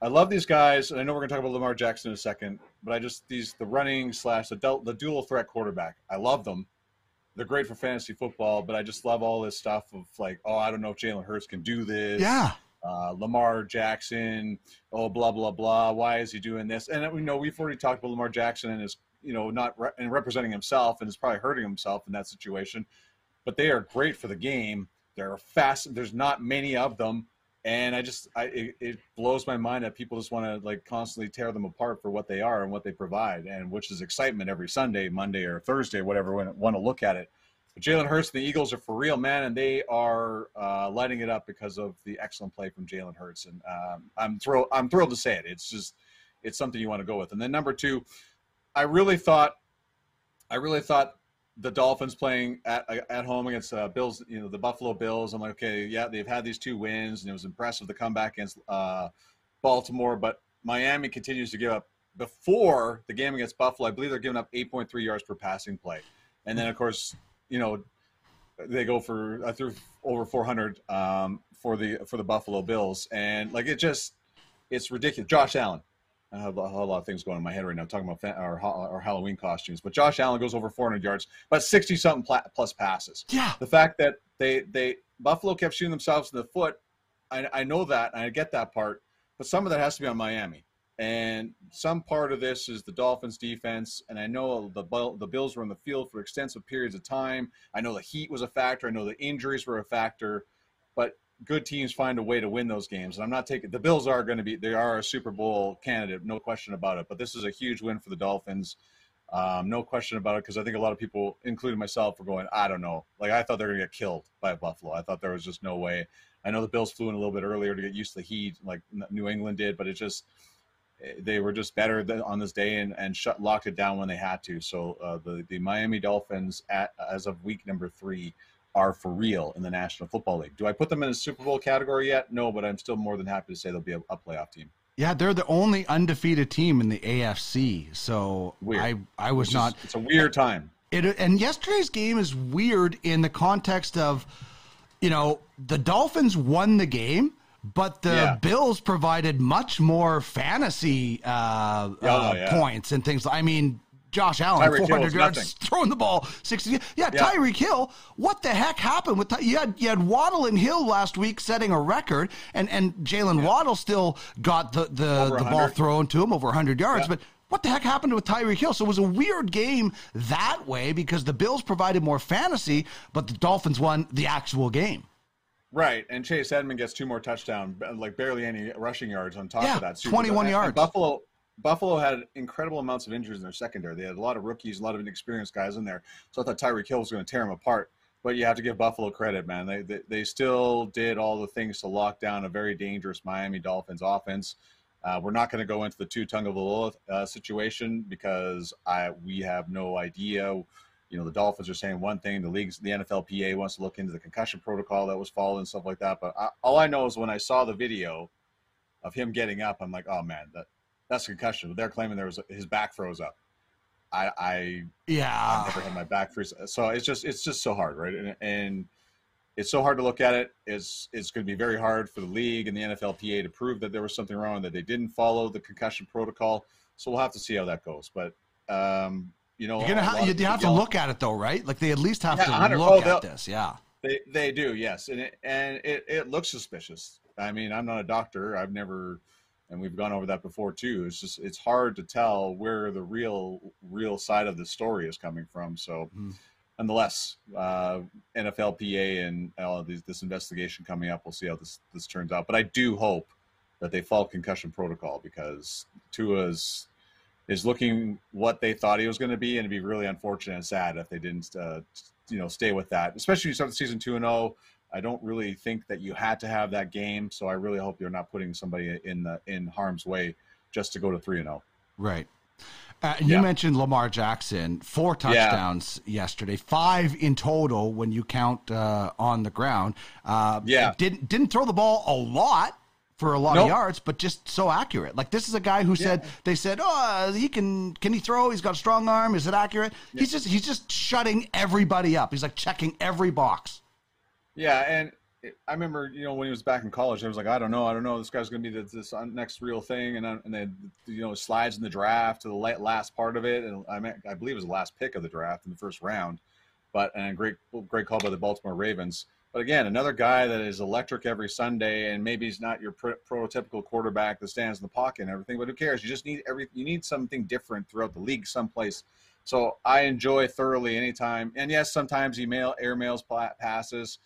I love these guys. And I know we're gonna talk about Lamar Jackson in a second, but I just these the running slash the the dual threat quarterback. I love them. They're great for fantasy football, but I just love all this stuff of like, oh, I don't know if Jalen Hurts can do this. Yeah. Uh, Lamar Jackson, oh, blah blah blah. Why is he doing this? And we know we've already talked about Lamar Jackson and his, you know, not re- and representing himself and is probably hurting himself in that situation. But they are great for the game. They're fast. There's not many of them, and I just I it, it blows my mind that people just want to like constantly tear them apart for what they are and what they provide, and which is excitement every Sunday, Monday or Thursday, whatever When want to look at it. But Jalen Hurts and the Eagles are for real, man, and they are uh, lighting it up because of the excellent play from Jalen Hurts, and um, I'm thrilled. I'm thrilled to say it. It's just it's something you want to go with. And then number two, I really thought, I really thought the Dolphins playing at at home against uh, Bills, you know, the Buffalo Bills. I'm like, okay, yeah, they've had these two wins, and it was impressive the comeback against uh, Baltimore, but Miami continues to give up. Before the game against Buffalo, I believe they're giving up 8.3 yards per passing play, and then of course, you know, they go for I threw over 400 um, for the for the Buffalo Bills, and like it just it's ridiculous. Josh Allen, I have a whole lot of things going in my head right now, talking about our, our Halloween costumes. But Josh Allen goes over 400 yards, but 60 something plus passes. Yeah. The fact that they they Buffalo kept shooting themselves in the foot, I, I know that, and I get that part. But some of that has to be on Miami, and some part of this is the Dolphins' defense. And I know the the Bills were on the field for extensive periods of time. I know the heat was a factor. I know the injuries were a factor, but good teams find a way to win those games. And I'm not taking the Bills are going to be they are a Super Bowl candidate, no question about it. But this is a huge win for the Dolphins. Um, no question about it because I think a lot of people, including myself, were going, I don't know. Like I thought they were going to get killed by Buffalo. I thought there was just no way. I know the Bills flew in a little bit earlier to get used to the heat, like New England did, but it just they were just better on this day and, and shut locked it down when they had to. So uh, the the Miami Dolphins at as of week number three are for real in the National Football League. Do I put them in a Super Bowl category yet? No, but I'm still more than happy to say they'll be a, a playoff team. Yeah, they're the only undefeated team in the AFC. So weird. I I was not. it's a weird time. It and yesterday's game is weird in the context of, you know, the Dolphins won the game, but the yeah. Bills provided much more fantasy uh, oh, uh, yeah. points and things. I mean, Josh Allen, Tyreek 400 yards, nothing. throwing the ball 60. Yeah, yeah, Tyreek Hill. What the heck happened with you had you had Waddle and Hill last week setting a record, and and Jalen yeah. Waddle still got the the, the ball thrown to him over 100 yards, yeah. but. What the heck happened with Tyreek Hill? So it was a weird game that way because the Bills provided more fantasy, but the Dolphins won the actual game. Right, and Chase Edmonds gets two more touchdowns, like barely any rushing yards on top yeah, of that. Super 21 yards. And Buffalo Buffalo had incredible amounts of injuries in their secondary. They had a lot of rookies, a lot of inexperienced guys in there. So I thought Tyreek Hill was going to tear them apart. But you have to give Buffalo credit, man. They, they, they still did all the things to lock down a very dangerous Miami Dolphins offense. Uh, we're not going to go into the Tua Tagovailoa uh, situation because I we have no idea. You know, the Dolphins are saying one thing. The league's the NFLPA wants to look into the concussion protocol that was followed and stuff like that. But I, all I know is when I saw the video of him getting up, I'm like, oh man, that that's a concussion. They're claiming there was his back froze up. I, I yeah, I've never had my back freeze. So it's just it's just so hard, right? And, and it's so hard to look at it. It's it's going to be very hard for the league and the NFLPA to prove that there was something wrong, that they didn't follow the concussion protocol. So we'll have to see how that goes. But um, you know, you're gonna ha- you have to look at it though, right? Like they at least have yeah, to look oh, at this. Yeah, they they do. Yes, and it, and it it looks suspicious. I mean, I'm not a doctor. I've never and we've gone over that before too. It's just it's hard to tell where the real real side of the story is coming from. So mm. nonetheless uh, nflpa and all these, this investigation coming up we'll see how this this turns out. But i do hope that they follow concussion protocol because tua's is looking what they thought he was going to be and it'd be really unfortunate and sad if they didn't uh, you know stay with that especially you start the season 2 and 0 I don't really think that you had to have that game, so I really hope you're not putting somebody in the in harm's way just to go to three and zero. Oh. Right. Uh, you yeah. mentioned Lamar Jackson, four touchdowns yeah. yesterday, five in total when you count uh, on the ground. Uh, yeah, didn't didn't throw the ball a lot for a lot nope. of yards, but just so accurate. Like this is a guy who yeah. said they said, "Oh, he can can he throw? He's got a strong arm. Is it accurate?" He's just he's just shutting everybody up. He's like checking every box. Yeah, and I remember, you know, when he was back in college, I was like, I don't know, I don't know, this guy's going to be the, this uh, next real thing, and and then you know slides in the draft to the last part of it, and I mean, I believe it was the last pick of the draft in the first round, but and great great call by the Baltimore Ravens. But again, another guy that is electric every Sunday, and maybe he's not your prototypical quarterback that stands in the pocket and everything. But who cares? You just need every you need something different throughout the league, someplace. So I enjoy thoroughly anytime. And yes, sometimes he mail air mails passes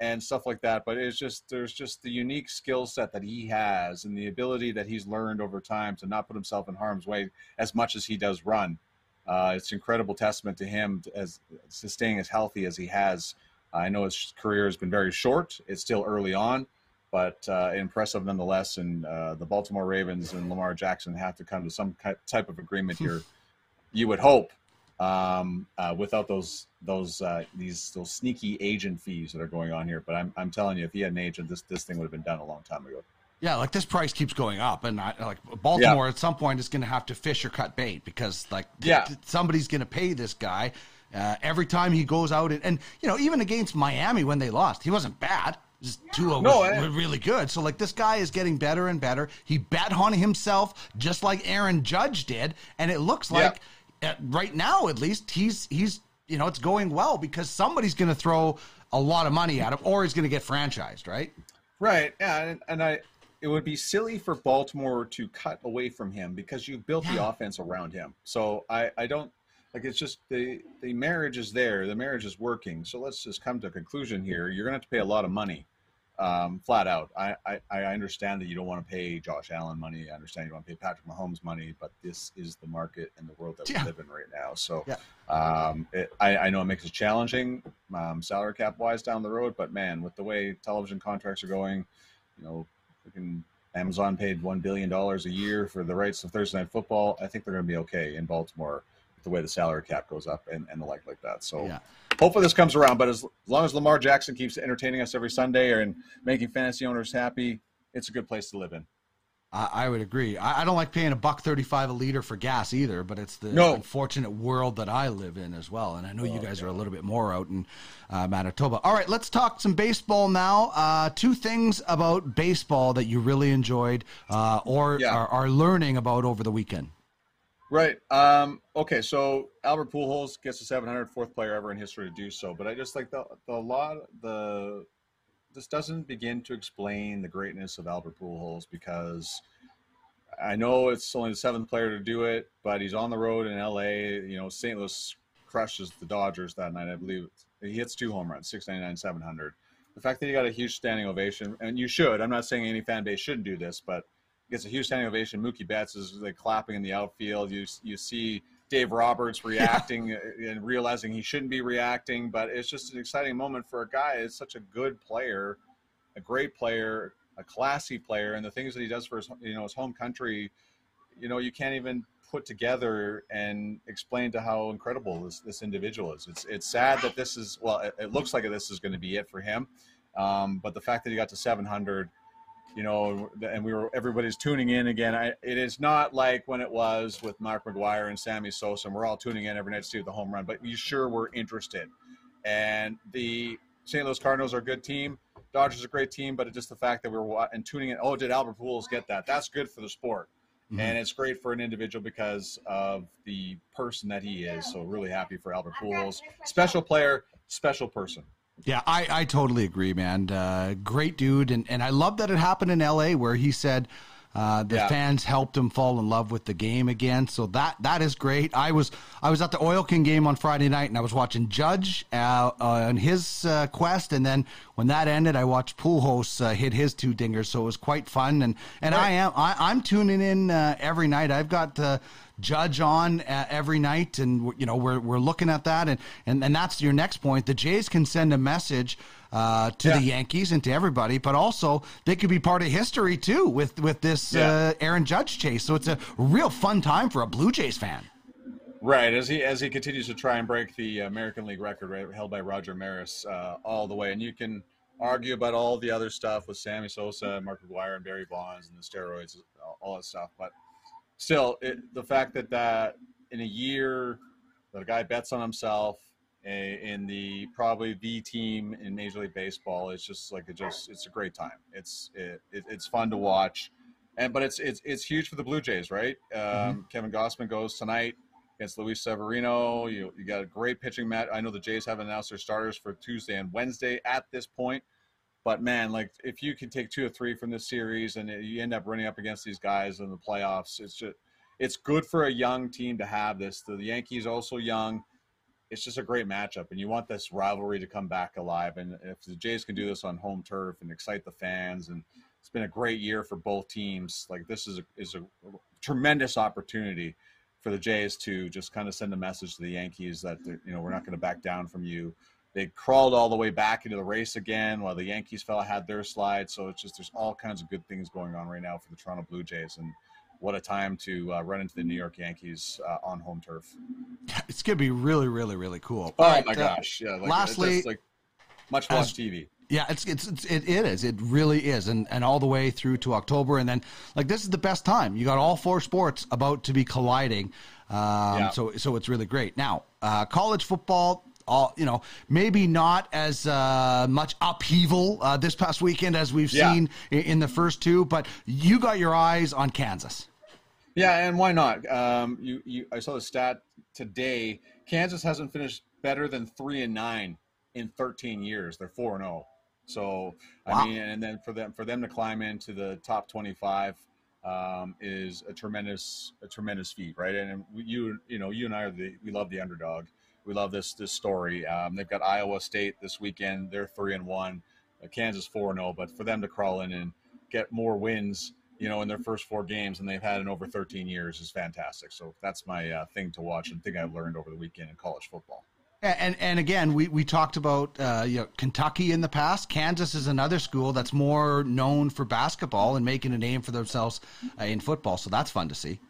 and stuff like that. But it's just there's just the unique skill set that he has and the ability that he's learned over time to not put himself in harm's way as much as he does run. Uh, it's incredible testament to him as to staying as healthy as he has. I know his career has been very short. It's still early on, but uh, impressive nonetheless. And uh, the Baltimore Ravens and Lamar Jackson have to come to some type of agreement here. *laughs* you would hope um, uh, without those those uh, these those sneaky agent fees that are going on here. But I'm I'm telling you, if he had an agent, this this thing would have been done a long time ago. Yeah, like this price keeps going up, and I, like Baltimore yeah. at some point is going to have to fish or cut bait because like yeah. somebody's going to pay this guy uh, every time he goes out and, and you know even against Miami when they lost, he wasn't bad. Just Tua no, was, was really good. So like this guy is getting better and better. He bet on himself just like Aaron Judge did, and it looks like yeah. Uh, right now at least he's he's you know it's going well because somebody's going to throw a lot of money at him or he's going to get franchised, right? Right. Yeah, and, and I it would be silly for Baltimore to cut away from him because you've built yeah. the offense around him. So I, I don't like it's just the the marriage is there, the marriage is working. So let's just come to a conclusion here. You're gonna have to pay a lot of money, um, flat out. I, I, I understand that you don't want to pay Josh Allen money. I understand you want to pay Patrick Mahomes money, but this is the market and the world that yeah. we live in right now. So yeah. um, it, I, I know it makes it challenging, um, salary cap wise down the road, but man, with the way television contracts are going, you know, freaking Amazon paid one billion dollars a year for the rights of Thursday Night Football. I think they're going to be okay in Baltimore the way the salary cap goes up and, and the like like that. So yeah. hopefully this comes around. But as, as long as Lamar Jackson keeps entertaining us every Sunday and making fantasy owners happy, it's a good place to live in. I, I would agree. I, I, don't like paying a buck thirty-five a liter for gas either, but it's the no. unfortunate world that I live in as well. And I know oh, you guys are a little bit more out in uh, Manitoba. All right, let's talk some baseball now. Uh, two things about baseball that you really enjoyed uh, or yeah. are, are, learning about over the weekend. Right. Um, okay. So Albert Pujols gets the 700 fourth player ever in history to do so. But I just like the the lot the this doesn't begin to explain the greatness of Albert Pujols because I know it's only the seventh player to do it, but he's on the road in LA. You know, St. Louis crushes the Dodgers that night. I believe he hits two home runs, 699, 700. The fact that he got a huge standing ovation, and you should, I'm not saying any fan base shouldn't do this, but gets a huge standing ovation. Mookie Betts is like clapping in the outfield. You, you see Dave Roberts reacting yeah. and realizing he shouldn't be reacting, but it's just an exciting moment for a guy. It's such a good player, a great player, a classy player, and the things that he does for his you know his home country, you know, you can't even put together and explain to how incredible this this individual is. It's it's sad that this is well, it, it looks like this is going to be it for him, um, but the fact that he got to 700 you know, and we were everybody's tuning in again. I, it is not like when it was with Mark McGwire and Sammy Sosa, and we're all tuning in every night to see the home run. But you sure were interested. And the St. Louis Cardinals are a good team. Dodgers are a great team, but it's just the fact that we were and tuning in. Oh, did Albert Pujols get that? That's good for the sport, mm-hmm. and it's great for an individual because of the person that he is. So really happy for Albert Pujols, special player, special person. Yeah, I, I totally agree, man. Uh, great dude, and and I love that it happened in L.A. where he said uh, the yeah. fans helped him fall in love with the game again. So that that is great. I was I was at the Oil King game on Friday night, and I was watching Judge uh, on his uh, quest, and then when that ended, I watched Pujols uh, hit his two dingers. So it was quite fun, and and right. I am I, I'm tuning in uh, every night. I've got judge on uh, every night, and you know we're we're looking at that, and and and that's your next point. The Jays can send a message uh, to yeah. the Yankees and to everybody, but also they could be part of history too with with this yeah. uh, Aaron Judge chase. So it's a real fun time for a Blue Jays fan. Right, as he as he continues to try and break the American League record right, held by Roger Maris uh, all the way, and you can argue about all the other stuff with Sammy Sosa, Mark McGwire, and Barry Bonds, and the steroids, all that stuff, but still, it, the fact that that in a year that a guy bets on himself a, in the probably the team in Major League Baseball, it's just like it just it's a great time. It's it, it it's fun to watch, and but it's it's it's huge for the Blue Jays, right? Um, mm-hmm. Kevin Gausman goes tonight against Luis Severino. You you got a great pitching match. I know the Jays haven't announced their starters for Tuesday and Wednesday at this point. But man, like if you can take two or three from this series and you end up running up against these guys in the playoffs, it's just it's good for a young team to have this. The Yankees also young. it's just a great matchup, and you want this rivalry to come back alive. And if the Jays can do this on home turf and excite the fans, and it's been a great year for both teams. Like this is a, is a tremendous opportunity for the Jays to just kind of send a message to the Yankees that you know we're not going to back down from you. They crawled all the way back into the race again, while the Yankees fella had their slide. So it's just there's all kinds of good things going on right now for the Toronto Blue Jays, and what a time to uh, run into the New York Yankees uh, on home turf. *laughs* It's gonna be really, really, really cool. Oh right, my uh, gosh! Yeah. Like, lastly, it's like much watch TV. Yeah, it's, it's it's it, it is. It really is, and and all the way through to October, and then like this is the best time. You got all four sports about to be colliding, um, Yeah. so so it's really great. Now, uh, college football. All you know, maybe not as uh, much upheaval uh, this past weekend as we've Yeah. seen in, in the first two, but you got your eyes on Kansas. Yeah, and why not? Um, you, you, I saw the stat today. Kansas hasn't finished better than three and nine in 13 years. They're four and zero. So Wow. I mean, and then for them for them to climb into the top 25 um, is a tremendous a tremendous feat, right? And you you know you and I are the we love the underdog. We love this this story. Um, they've got Iowa State this weekend. They're three and one. Uh, Kansas four and zero. But for them to crawl in and get more wins, you know, in their first four games than they've had in over 13 years is fantastic. So that's my uh, thing to watch and thing I've learned over the weekend in college football. And and again, we, we talked about uh, you know, Kentucky in the past. Kansas is another school that's more known for basketball and making a name for themselves uh, in football. So that's fun to see.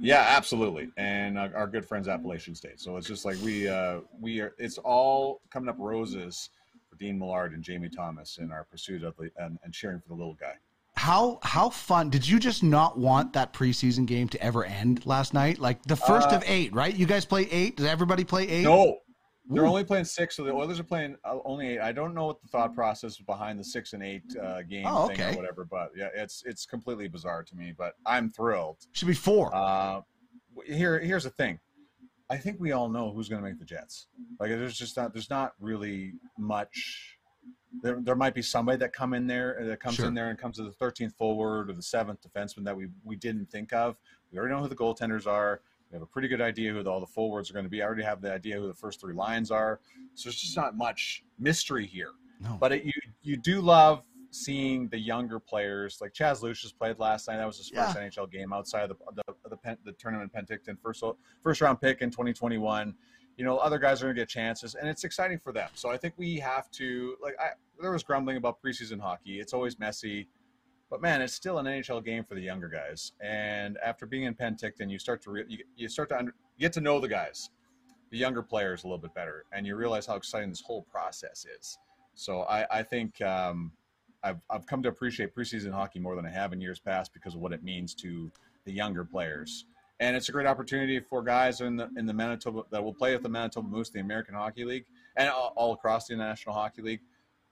Yeah, absolutely. And uh, our good friends Appalachian State. So it's just like we uh, we are. It's all coming up roses for Dean Millard and Jamie Thomas in our pursuit of the and, and cheering for the little guy. How how fun? Did you just not want that preseason game to ever end last night? Like the first of eight, right? You guys play eight. Does everybody play eight? Uh, No, they're Ooh. only playing six, so the Oilers are playing uh, only eight. I don't know what the thought process behind the six and eight uh, game Oh, thing or whatever, but yeah, it's it's completely bizarre to me. But I'm thrilled. Should be four. Uh, here, here's the thing. I think we all know who's going to make the Jets. Like, there's just not, there's not really much. There, there might be somebody that come in there that comes Sure. in there and comes to the 13th forward or the seventh defenseman that we we didn't think of. We already know who the goaltenders are. We have a pretty good idea who the, all the forwards are going to be. I already have the idea who the first three lines are. So there's just not much mystery here. no. But it, you you do love seeing the younger players like Chaz Lucius played last night. That was his first Yeah. NHL game outside of the the the, pen, the tournament Penticton first first round pick in 2021. You know, other guys are going to get chances, and it's exciting for them. So I think we have to like. I, there was grumbling about preseason hockey. It's always messy, but man, it's still an NHL game for the younger guys. And after being in Penticton, you start to re- you, you start to under, get to know the guys, the younger players a little bit better, and you realize how exciting this whole process is. So I, I think um, I've, I've come to appreciate preseason hockey more than I have in years past because of what it means to the younger players. And it's a great opportunity for guys in the in the Manitoba that will play with the Manitoba Moose, the American Hockey League, and all, all across the National Hockey League,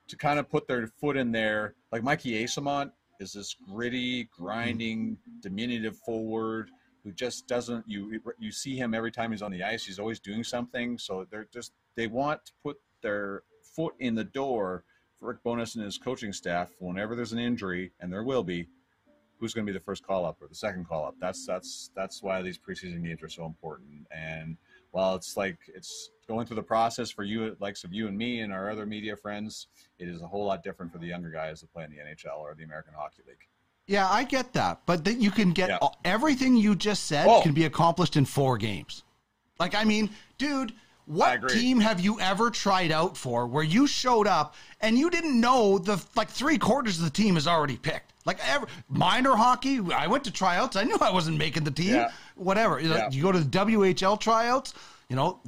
to kind of put their foot in there. Like Mikey Eyssimont is this gritty, grinding, diminutive forward who just doesn't. You you see him every time he's on the ice. He's always doing something. So they're just they want to put their foot in the door for Rick Bowness and his coaching staff whenever there's an injury, and there will be, who's going to be the first call up or the second call up. That's that's that's why these preseason games are so important. And while it's like it's going through the process for you, likes of you and me and our other media friends, it is a whole lot different for the younger guys that play in the NHL or the American Hockey League. yeah, I get that, but then you can get Yeah. all- everything you just said Oh. can be accomplished in four games. Like, I mean, dude, what team have you ever tried out for where you showed up and you didn't know the like three quarters of the team is already picked? Like ever minor hockey, I went to tryouts. I knew I wasn't making the team. Yeah. Whatever. You, know, Yeah. you go to the WHL tryouts. You know,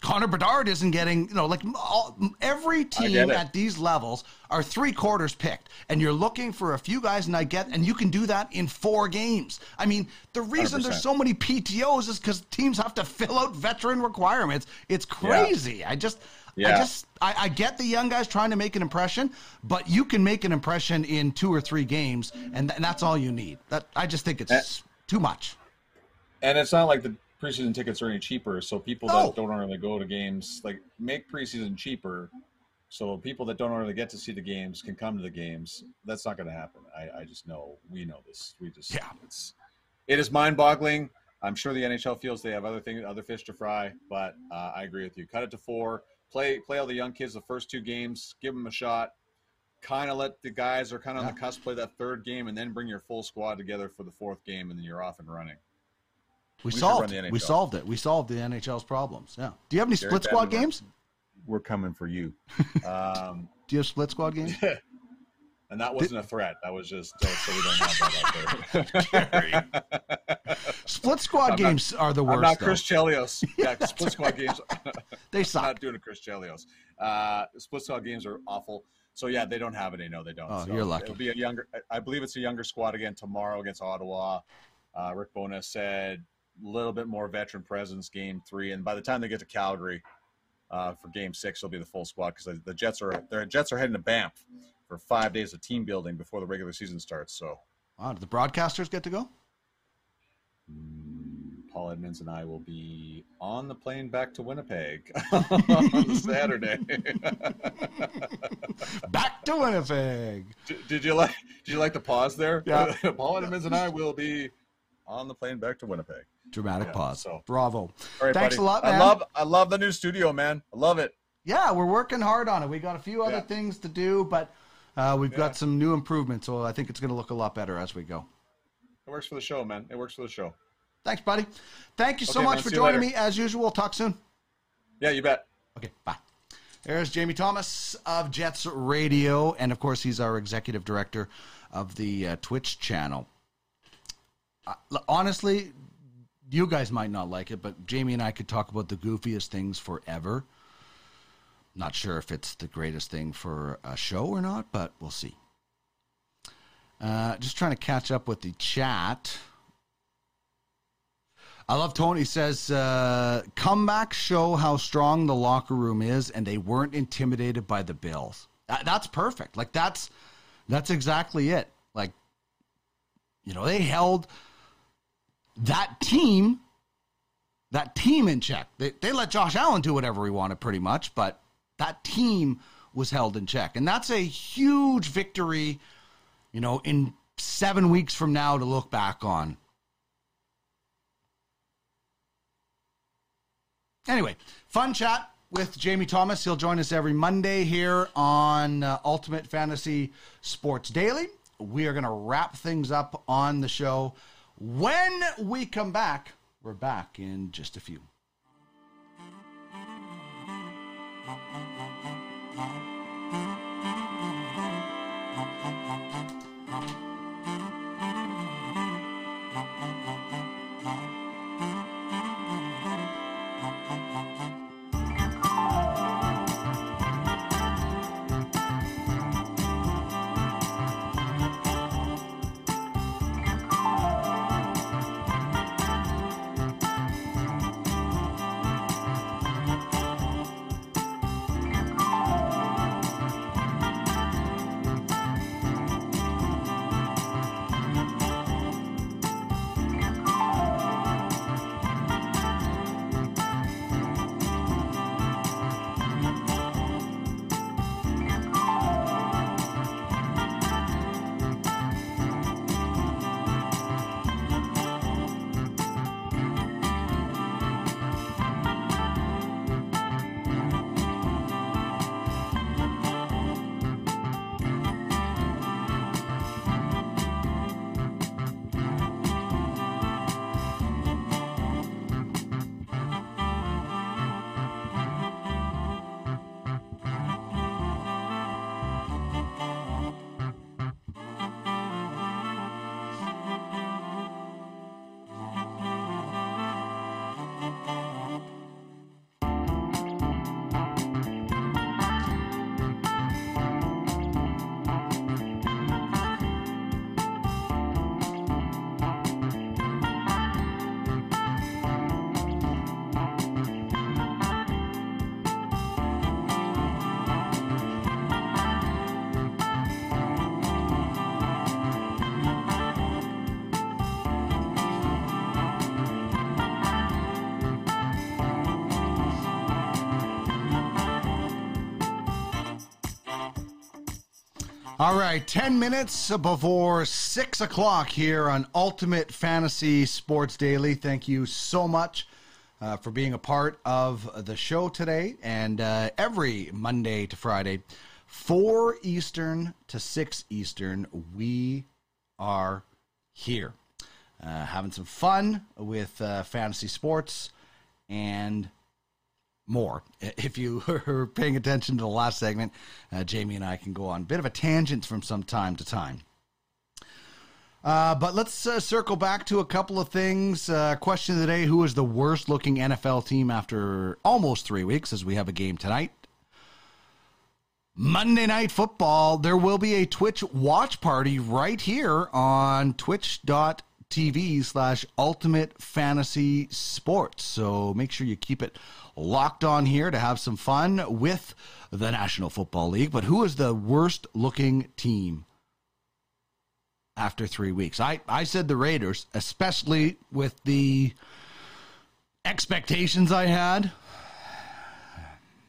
Connor Bedard isn't getting. You know, like all, every team at these levels are three quarters picked, and you're looking for a few guys. And I get, and you can do that in four games. I mean, the reason there's 100%. so many PTOS is because teams have to *laughs* fill out veteran requirements. It's crazy. I just, I just, I, I get the young guys trying to make an impression, but you can make an impression in two or three games, and, and that's all you need. That I just think it's Eh. too much. And it's not like the preseason tickets are any cheaper. So people that don't normally go to games, like make preseason cheaper. So people that don't normally get to see the games can come to the games. That's not going to happen. I, I just know we know this. We just Yeah. It's it is mind boggling. I'm sure the NHL feels they have other things, other fish to fry. But uh, I agree with you. Cut it to four. Play play all the young kids the first two games. Give them a shot. Kind of let the guys are kind of on the cusp play that third game, and then bring your full squad together for the fourth game, and then you're off and running. We, should solved it. We solved it. We solved the NHL's problems. Yeah. Do you have any split squad games? We're coming for you. *laughs* Um, Do you have split squad games? *laughs* and that wasn't a threat. That was just uh, so we don't have that out there. *laughs* Split squad I'm not- games are the worst. I'm not though. Chris Chelios. Yeah, split squad games. They I'm suck. not doing a Chris Chelios. Uh, split squad games are awful. So yeah, they don't have any. No, they don't. Oh, So you're lucky. It'll be a younger. I- believe it's a younger squad again tomorrow against Ottawa. Uh, Rick Bowness said little bit more veteran presence game three, and by the time they get to Calgary uh, for game six, it'll be the full squad because the, the Jets are their Jets are heading to Banff for five days of team building before the regular season starts. So Wow, do the broadcasters get to go? Paul Edmonds and I will be on the plane back to Winnipeg *laughs* on Saturday. *laughs* Back to Winnipeg. did, did you like? Did you like the pause there? Yeah. *laughs* Paul Edmonds and I will be on the plane back to Winnipeg. Dramatic Yeah, pause. so- Bravo. Right, Thanks buddy. a lot, man. I love, I love the new studio, man. I love it. Yeah, we're working hard on it. We got a few other Yeah. things to do, but uh, we've Yeah. got some new improvements. So I think it's going to look a lot better as we go. It works for the show, man. It works for the show. Thanks, buddy. Thank you so Okay, much man. for joining me. As usual, talk soon. Yeah, you bet. Okay, bye. There's Jamie Thomas of Jets Radio, and of course, he's our executive director of the uh, Twitch channel. Uh, honestly, you guys might not like it, but Jamie and I could talk about the goofiest things forever. Not sure if it's the greatest thing for a show or not, but we'll see. Uh, just trying to catch up with the chat. I love Tony says uh, comebacks show how strong the locker room is, and they weren't intimidated by the Bills. That, that's perfect. Like that's that's exactly it. Like you know they held that team that team in check. They they let Josh Allen do whatever he wanted, pretty much, but that team was held in check, and that's a huge victory. You know, in seven weeks from now to look back on. Anyway, fun chat with Jamie Thomas. He'll join us every Monday here on uh, Ultimate Fantasy Sports Daily. We are going to wrap things up on the show. When we come back, we're back in just a few. All right, 10 minutes before 6 o'clock here on Ultimate Fantasy Sports Daily. Thank you so much uh, for being a part of the show today and uh, every Monday to Friday, 4 Eastern to 6 Eastern. We are here uh, having some fun with uh, fantasy sports and more. If you *laughs* are paying attention to the last segment, uh, Jamie and I can go on a bit of a tangent from some time to time. Uh, but let's uh, circle back to a couple of things. Uh, question of the day Who is the worst looking NFL team after almost three weeks as we have a game tonight? Monday Night Football, there will be a Twitch watch party right here on twitch.tv slash ultimate fantasy sports. So make sure you keep it locked on here to have some fun with the National Football League. But who is the worst looking team after three weeks? I, I said the Raiders, especially with the expectations I had.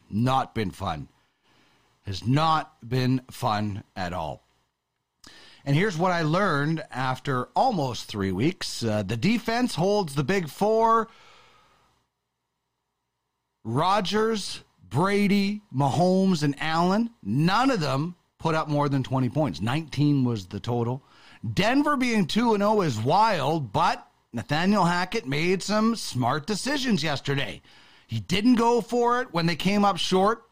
Not been fun. Has not been fun at all. And here's what I learned after almost three weeks uh, the defense holds the big four Rodgers, Brady, Mahomes, and Allen, none of them put up more than 20 points. 19 was the total. Denver being 2 0 is wild, but Nathaniel Hackett made some smart decisions yesterday. He didn't go for it when they came up short.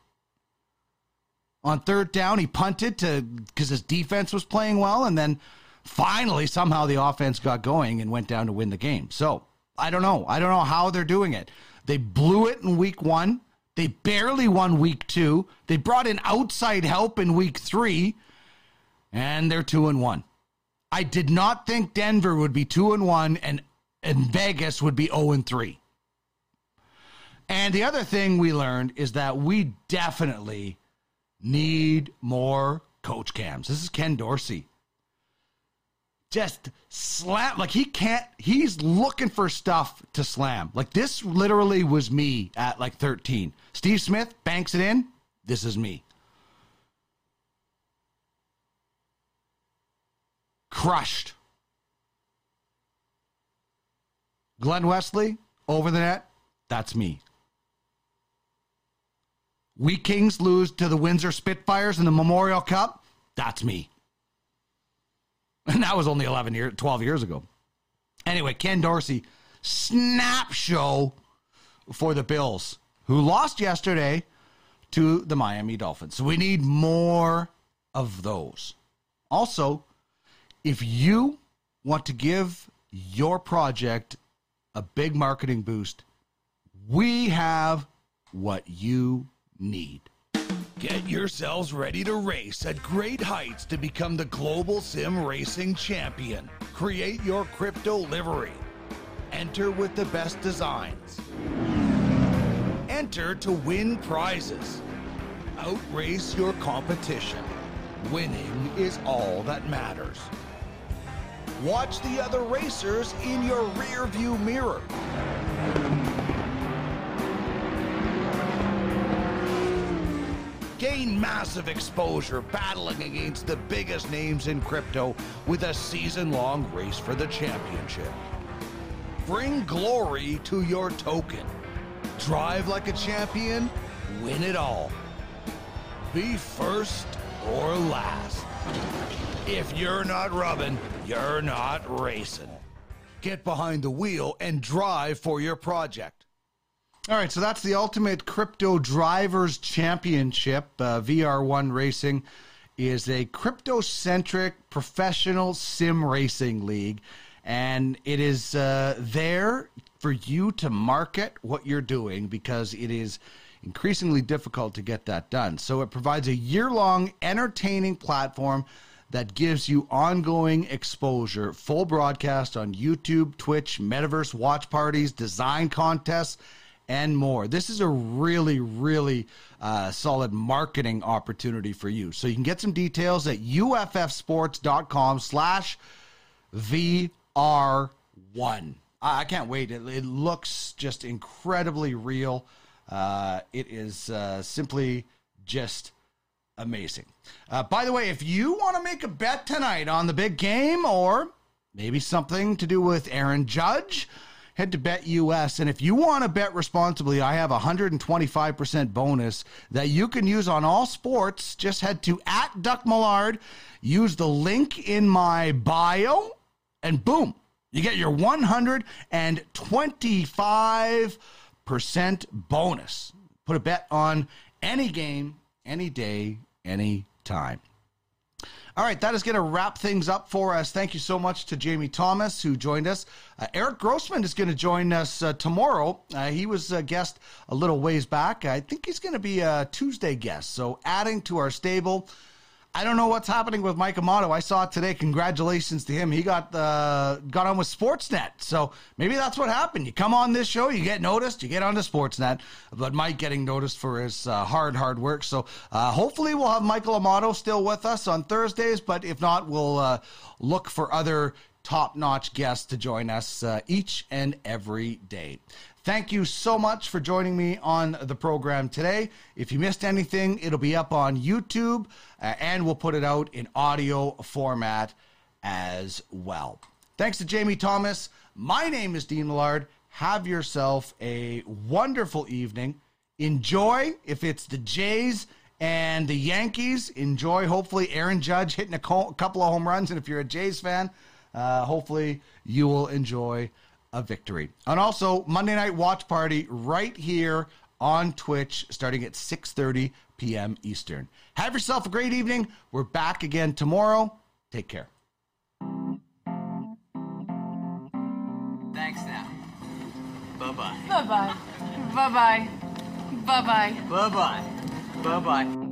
On third down, he punted to because his defense was playing well, and then finally somehow the offense got going and went down to win the game. So I don't know. I don't know how they're doing it. They blew it in week one. They barely won week two. They brought in outside help in week three, and they're two and one. I did not think Denver would be two and one and, and Vegas would be 0 and three. And the other thing we learned is that we definitely need more coach cams. This is Ken Dorsey just slam like he can't he's looking for stuff to slam. Like this literally was me at like 13 steve smith banks it in. This is me. Crushed. Glen Wesley over the net. That's me. Wheat Kings lose to the windsor spitfires in the memorial cup. That's me *laughs* and that was only 11 years, 12 years ago. Anyway, Ken Dorsey, snap show for the Bills, who lost yesterday to the Miami Dolphins. So we need more of those. Also, if you want to give your project a big marketing boost, we have what you need. Get yourselves ready to race at great heights to become the global sim racing champion. Create your crypto livery. Enter with the best designs. Enter to win prizes. Outrace your competition. Winning is all that matters. Watch the other racers in your rear view mirror. Gain massive exposure battling against the biggest names in crypto with a season long race for the championship. Bring glory to your token. Drive like a champion, win it all. Be first or last. If you're not rubbing, you're not racing. Get behind the wheel and drive for your project. All right, so that's the Ultimate Crypto Drivers Championship. Uh, VR1 Racing is a crypto centric professional sim racing league, and it is uh, there for you to market what you're doing because it is increasingly difficult to get that done. So it provides a year long entertaining platform that gives you ongoing exposure, full broadcast on YouTube, Twitch, metaverse watch parties, design contests and more. This is a really, really uh, solid marketing opportunity for you. So you can get some details at uffsports.com slash VR1. I can't wait. It, it, looks just incredibly real. Uh, it is uh, simply just amazing. Uh, by the way, if you want to make a bet tonight on the big game or maybe something to do with Aaron Judge, head to BetUS. And if you want to bet responsibly, I have a 125% bonus that you can use on all sports. Just head to at Duck Millard, use the link in my bio, and boom, you get your 125% bonus. Put a bet on any game, any day, any time. All right, that is going to wrap things up for us. Thank you so much to Jamie Thomas, who joined us. Uh, Eric Grossman is going to join us uh, tomorrow. Uh, he was a guest a little ways back. I think he's going to be a Tuesday guest. So, adding to our stable. I don't know what's happening with Mike Amato. I saw it today. Congratulations to him. He got uh, got on with Sportsnet. So maybe that's what happened. You come on this show, you get noticed, you get onto Sportsnet. But Mike getting noticed for his uh, hard, hard work. So uh, hopefully we'll have Michael Amato still with us on Thursdays. But if not, we'll uh, look for other top notch guests to join us uh, each and every day. Thank you so much for joining me on the program today. If you missed anything, it'll be up on YouTube uh, and we'll put it out in audio format as well. Thanks to Jamie Thomas. My name is Dean Millard. Have yourself a wonderful evening. Enjoy if it's the Jays and the Yankees. Enjoy, hopefully, Aaron Judge hitting a couple of home runs. And if you're a Jays fan, uh, hopefully you will enjoy a victory. And also Monday night watch party right here on Twitch starting at 6:30 p.m. Eastern. Have yourself a great evening. We're back again tomorrow. Take care. Thanks now. Bye-bye. Bye bye. Bye bye. Bye bye. Bye-bye. Bye-bye.